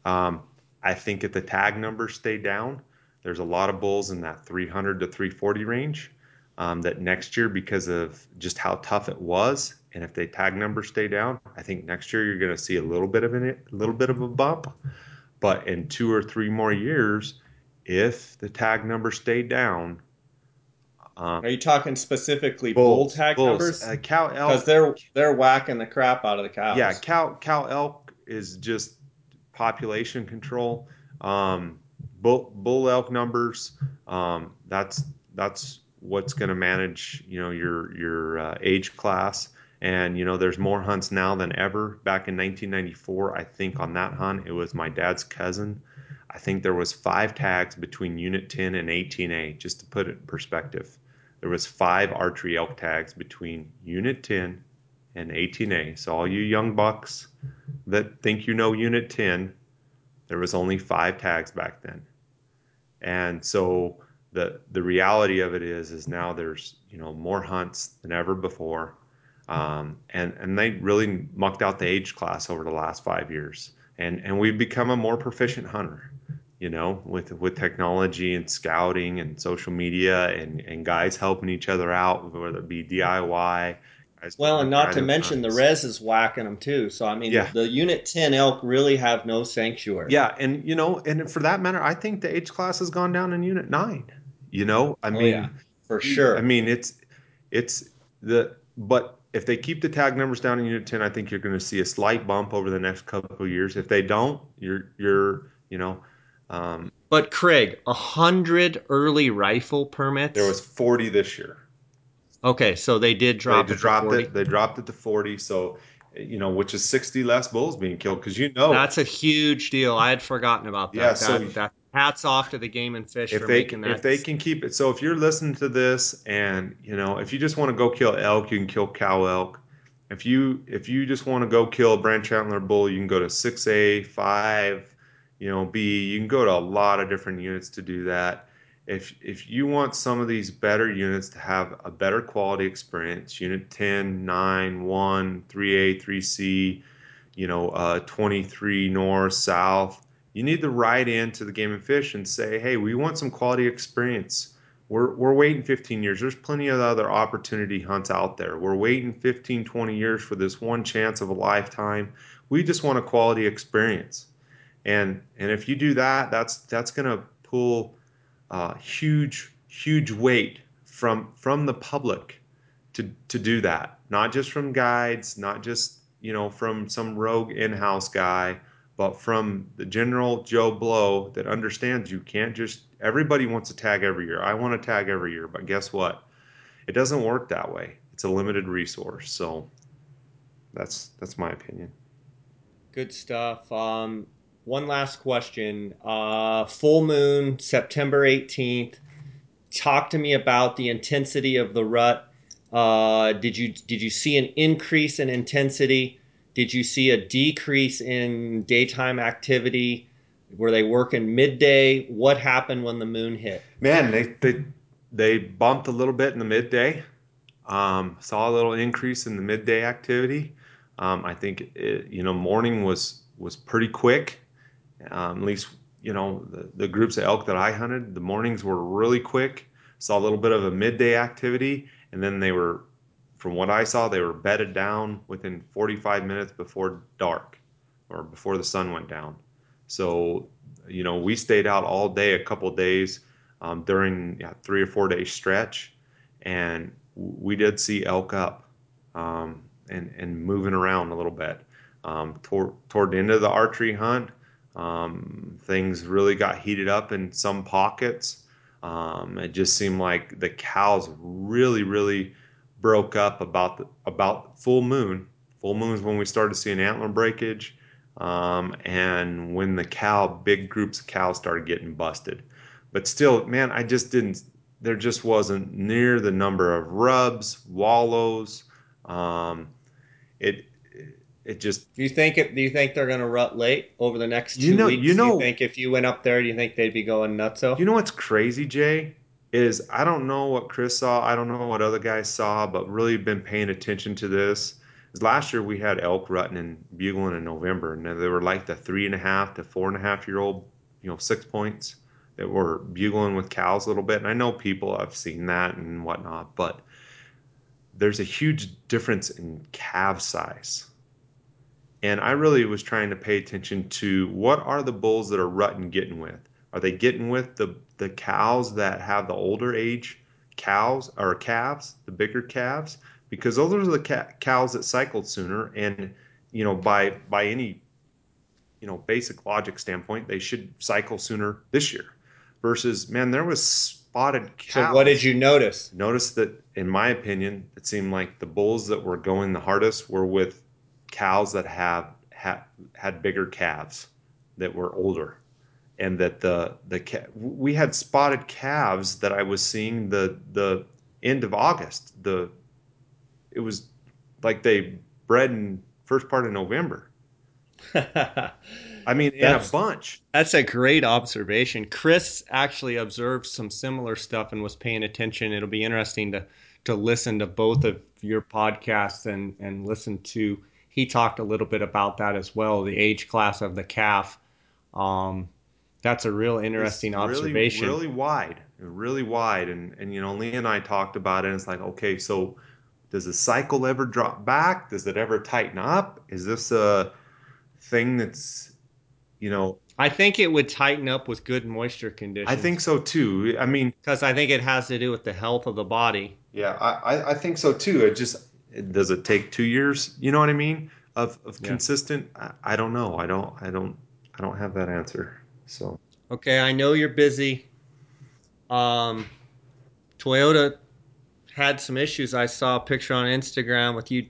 [SPEAKER 2] Um, I think if the tag numbers stay down, there's a lot of bulls in that 300 to 340 range. Um, that next year, because of just how tough it was, and if they tag numbers stay down, I think next year you're going to see a little bit of it, a little bit of a bump. But in two or three more years, if the tag numbers stay down.
[SPEAKER 3] Um, Are you talking specifically bulls, bull tag bulls, numbers?
[SPEAKER 2] Uh, cow elk
[SPEAKER 3] because they're they're whacking the crap out of the cows.
[SPEAKER 2] Yeah, cow cow elk is just population control. Um, bull bull elk numbers. Um, that's that's what's going to manage you know your your uh, age class. And you know, there's more hunts now than ever. Back in 1994, I think on that hunt, it was my dad's cousin I think there was five tags between Unit 10 and 18A, just to put it in perspective. There was five archery elk tags between Unit 10 and 18A. So all you young bucks that think you know Unit 10, there was only five tags back then. And so the the reality of it is is now there's you know more hunts than ever before. Um, and and they really mucked out the age class over the last five years, and and we've become a more proficient hunter you know, with with technology and scouting and social media and, and guys helping each other out, whether it be DIY.
[SPEAKER 3] Well, and not to mention the res is whacking them too. So I mean, yeah. the Unit Ten elk really have no sanctuary.
[SPEAKER 2] Yeah, and you know, and for that matter, I think the age class has gone down in Unit Nine. You know, I oh, mean, yeah,
[SPEAKER 3] for sure.
[SPEAKER 2] I mean, it's it's the but if they keep the tag numbers down in Unit Ten, I think you're going to see a slight bump over the next couple of years. If they don't, you're you're you know
[SPEAKER 1] um, but Craig, a hundred early rifle permits.
[SPEAKER 2] There was forty this year.
[SPEAKER 1] Okay, so they did drop
[SPEAKER 2] they
[SPEAKER 1] it.
[SPEAKER 2] Dropped it. They dropped it to forty. So you know, which is sixty less bulls being killed because you know
[SPEAKER 1] that's a huge deal. I had forgotten about that. Yeah, that, so that, hats off to the game and fish
[SPEAKER 2] if
[SPEAKER 1] for
[SPEAKER 2] they,
[SPEAKER 1] making that.
[SPEAKER 2] If they can keep it, so if you're listening to this and you know, if you just want to go kill elk, you can kill cow elk. If you if you just want to go kill a branch antler bull, you can go to six A five you know, B, you can go to a lot of different units to do that. If, if you want some of these better units to have a better quality experience, unit 10, 9, 1, 3A, 3C, you know, uh, 23 north, south, you need to write into the game and fish and say, hey, we want some quality experience. We're, we're waiting 15 years. There's plenty of other opportunity hunts out there. We're waiting 15, 20 years for this one chance of a lifetime. We just want a quality experience and and if you do that, that's that's going to pull uh, huge huge weight from from the public to to do that. Not just from guides, not just you know from some rogue in-house guy, but from the general Joe Blow that understands you can't just everybody wants to tag every year. I want to tag every year, but guess what? It doesn't work that way. It's a limited resource. So that's that's my opinion.
[SPEAKER 3] Good stuff. Um, one last question. Uh, full moon, September 18th. Talk to me about the intensity of the rut. Uh, did you did you see an increase in intensity? Did you see a decrease in daytime activity? Were they working midday? What happened when the moon hit?
[SPEAKER 2] Man, they they they bumped a little bit in the midday. Um, saw a little increase in the midday activity. Um, I think it, you know morning was was pretty quick. Um, at least, you know, the, the groups of elk that I hunted, the mornings were really quick. Saw a little bit of a midday activity, and then they were, from what I saw, they were bedded down within 45 minutes before dark or before the sun went down. So, you know, we stayed out all day, a couple days um, during yeah, three or four day stretch, and we did see elk up. um, and and moving around a little bit. Um, toward toward the end of the archery hunt, um, things really got heated up in some pockets. Um, it just seemed like the cows really, really broke up about the, about full moon. Full moon is when we started seeing antler breakage, um, and when the cow big groups of cows started getting busted. But still, man, I just didn't. There just wasn't near the number of rubs, wallows. Um, it it just
[SPEAKER 1] Do you think it, do you think they're going to rut late over the next two
[SPEAKER 2] You know-
[SPEAKER 1] weeks?
[SPEAKER 2] you
[SPEAKER 1] do
[SPEAKER 2] know-
[SPEAKER 1] you think if you went up there, do you think they'd be going nutso?
[SPEAKER 2] You know what's crazy, Jay? Is I don't know what Chris saw. I don't know what other guys saw, but really been paying attention to this. Is last year we had elk rutting and bugling in November, and they were like the three and a half to four and a half year old, you know, six points that were bugling with cows a little bit. And I know people have seen that and whatnot, but there's a huge difference in calf size. And I really was trying to pay attention to what are the bulls that are rutting getting with? Are they getting with the the cows that have the older age cows or calves, the bigger calves? Because those are the ca- cows that cycled sooner, and you know by by any you know basic logic standpoint, they should cycle sooner this year. Versus, man, there was spotted cows.
[SPEAKER 1] So what did you notice?
[SPEAKER 2] Notice that, in my opinion, it seemed like the bulls that were going the hardest were with cows that have had had bigger calves that were older, and that the the we had spotted calves that I was seeing the the end of August. The it was like they bred in first part of November. I mean, in a bunch.
[SPEAKER 1] That's a great observation. Chris actually observed some similar stuff and was paying attention. It'll be interesting to to listen to both of your podcasts and and listen to. He talked a little bit about that as well, the age class of the calf. Um, that's a real interesting
[SPEAKER 2] It's
[SPEAKER 1] observation.
[SPEAKER 2] Really, really wide, really wide, and and you know, Lee and I talked about it. And it's like, okay, so does the cycle ever drop back? Does it ever tighten up? Is this a thing that's, you know,
[SPEAKER 1] I think it would tighten up with good moisture conditions.
[SPEAKER 2] I think so too. I mean,
[SPEAKER 1] because I think it has to do with the health of the body.
[SPEAKER 2] yeah, I I, I think so too. It just does it take two years? You know what I mean? Of of
[SPEAKER 1] Yeah.
[SPEAKER 2] consistent? I, I don't know. I don't I don't I don't have that answer. So
[SPEAKER 1] Okay, I know you're busy. Um, Toyota had some issues. I saw a picture on Instagram with you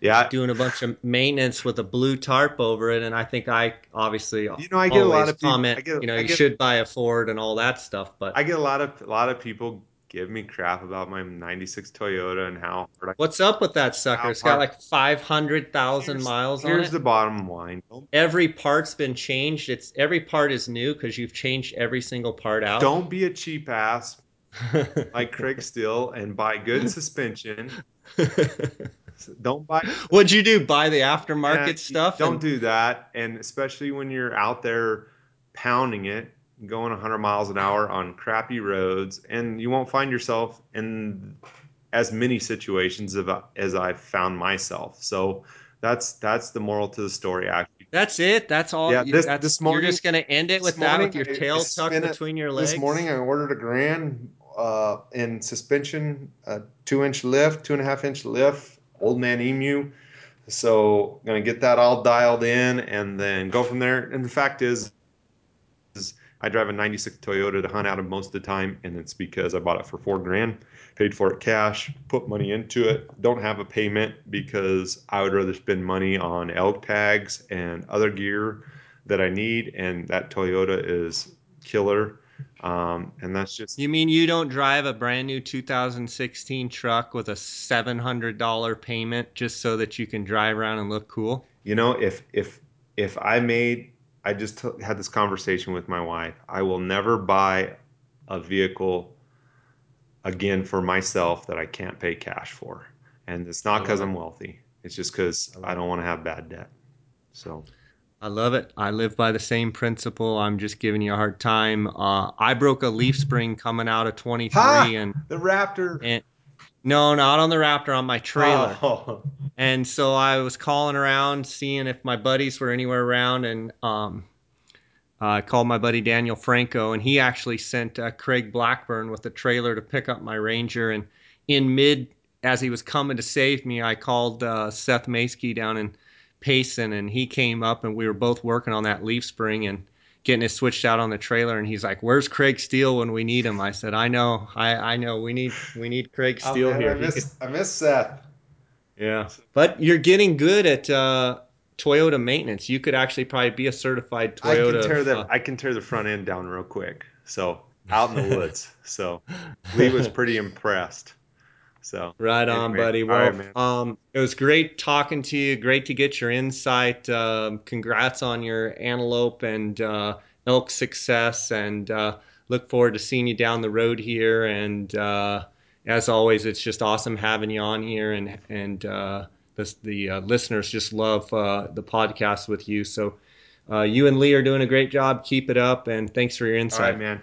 [SPEAKER 2] yeah,
[SPEAKER 1] doing a bunch of maintenance with a blue tarp over it, and I think I obviously
[SPEAKER 2] you know, I get a lot of people.
[SPEAKER 1] comment.
[SPEAKER 2] I get,
[SPEAKER 1] you know,
[SPEAKER 2] I
[SPEAKER 1] you
[SPEAKER 2] get,
[SPEAKER 1] should buy a Ford and all that stuff, but
[SPEAKER 2] I get a lot of a lot of people give me crap about my '96 Toyota and how hard I
[SPEAKER 1] what's up with that sucker? It's got like five hundred thousand miles on it.
[SPEAKER 2] Here's the bottom line.
[SPEAKER 1] Every part's been changed. It's every part is new because you've changed every single part out.
[SPEAKER 2] don't be a cheap ass like Craig Steele and buy good suspension. Don't buy
[SPEAKER 1] What'd you do? Buy the aftermarket stuff?
[SPEAKER 2] Don't
[SPEAKER 1] and-
[SPEAKER 2] do that, and especially when you're out there pounding it, going 100 miles an hour on crappy roads, and you won't find yourself in as many situations as I've found myself. So that's that's the moral to the story. Actually,
[SPEAKER 1] That's it. That's all.
[SPEAKER 2] Yeah, this- this
[SPEAKER 1] you're just gonna end it with that
[SPEAKER 2] morning
[SPEAKER 1] with your tail tucked between your legs.
[SPEAKER 2] This morning I ordered a Grand uh, in suspension, a two inch lift, two and a half inch lift, old man emu. So gonna get that all dialed in and then go from there. And the fact is I drive a '96 Toyota to hunt out of most of the time, and it's because I bought it for four grand, paid for it cash, put money into it, don't have a payment because I would rather spend money on elk tags and other gear that I need, and that Toyota is killer. Um, and that's just
[SPEAKER 1] You mean you don't drive a brand new 2016 truck with a $700 payment just so that you can drive around and look cool?
[SPEAKER 2] you know if if if I made I just t- had this conversation with my wife. I will never buy a vehicle again for myself that I can't pay cash for, and it's not because. I'm wealthy. It's just because I don't want to have bad debt. So
[SPEAKER 1] I love it. I live by the same principle. I'm just giving you a hard time. Uh, I broke a leaf spring coming out of 23
[SPEAKER 2] Ha!
[SPEAKER 1] and
[SPEAKER 2] the Raptor
[SPEAKER 1] and no, not on the Raptor, on my trailer.
[SPEAKER 2] Oh.
[SPEAKER 1] And so I was calling around, seeing if my buddies were anywhere around, and um, I called my buddy Daniel Franco, and he actually sent uh, Craig Blackburn with a trailer to pick up my Ranger. And in mid as he was coming to save me, I called uh, Seth Maskey down in Payson, and he came up, and we were both working on that leaf spring and getting it switched out on the trailer. And he's like, "Where's Craig Steele when we need him?" I said, "I know, I, I know. We need we need Craig
[SPEAKER 2] Oh,
[SPEAKER 1] Steele
[SPEAKER 2] man,
[SPEAKER 1] here."
[SPEAKER 2] I
[SPEAKER 1] He
[SPEAKER 2] miss, I miss Seth.
[SPEAKER 1] yeah, but you're getting good at uh, Toyota maintenance. You could actually probably be a certified toyota
[SPEAKER 2] I
[SPEAKER 1] Toyota.
[SPEAKER 2] can tear the
[SPEAKER 1] uh,
[SPEAKER 2] I can tear the front end down real quick. So out in the woods. So Lee was pretty impressed. So
[SPEAKER 1] Right on,
[SPEAKER 2] Anyway,
[SPEAKER 1] buddy. Well,
[SPEAKER 2] right,
[SPEAKER 1] um, it was great talking to you. Great to get your insight. Um, congrats on your antelope and uh, elk success, and uh, look forward to seeing you down the road here. And uh, as always, it's just awesome having you on here, and and uh, the the uh, listeners just love uh, the podcast with you. So. Uh, you and Lee are doing a great job. Keep it up, and thanks for your insight.
[SPEAKER 2] right, man.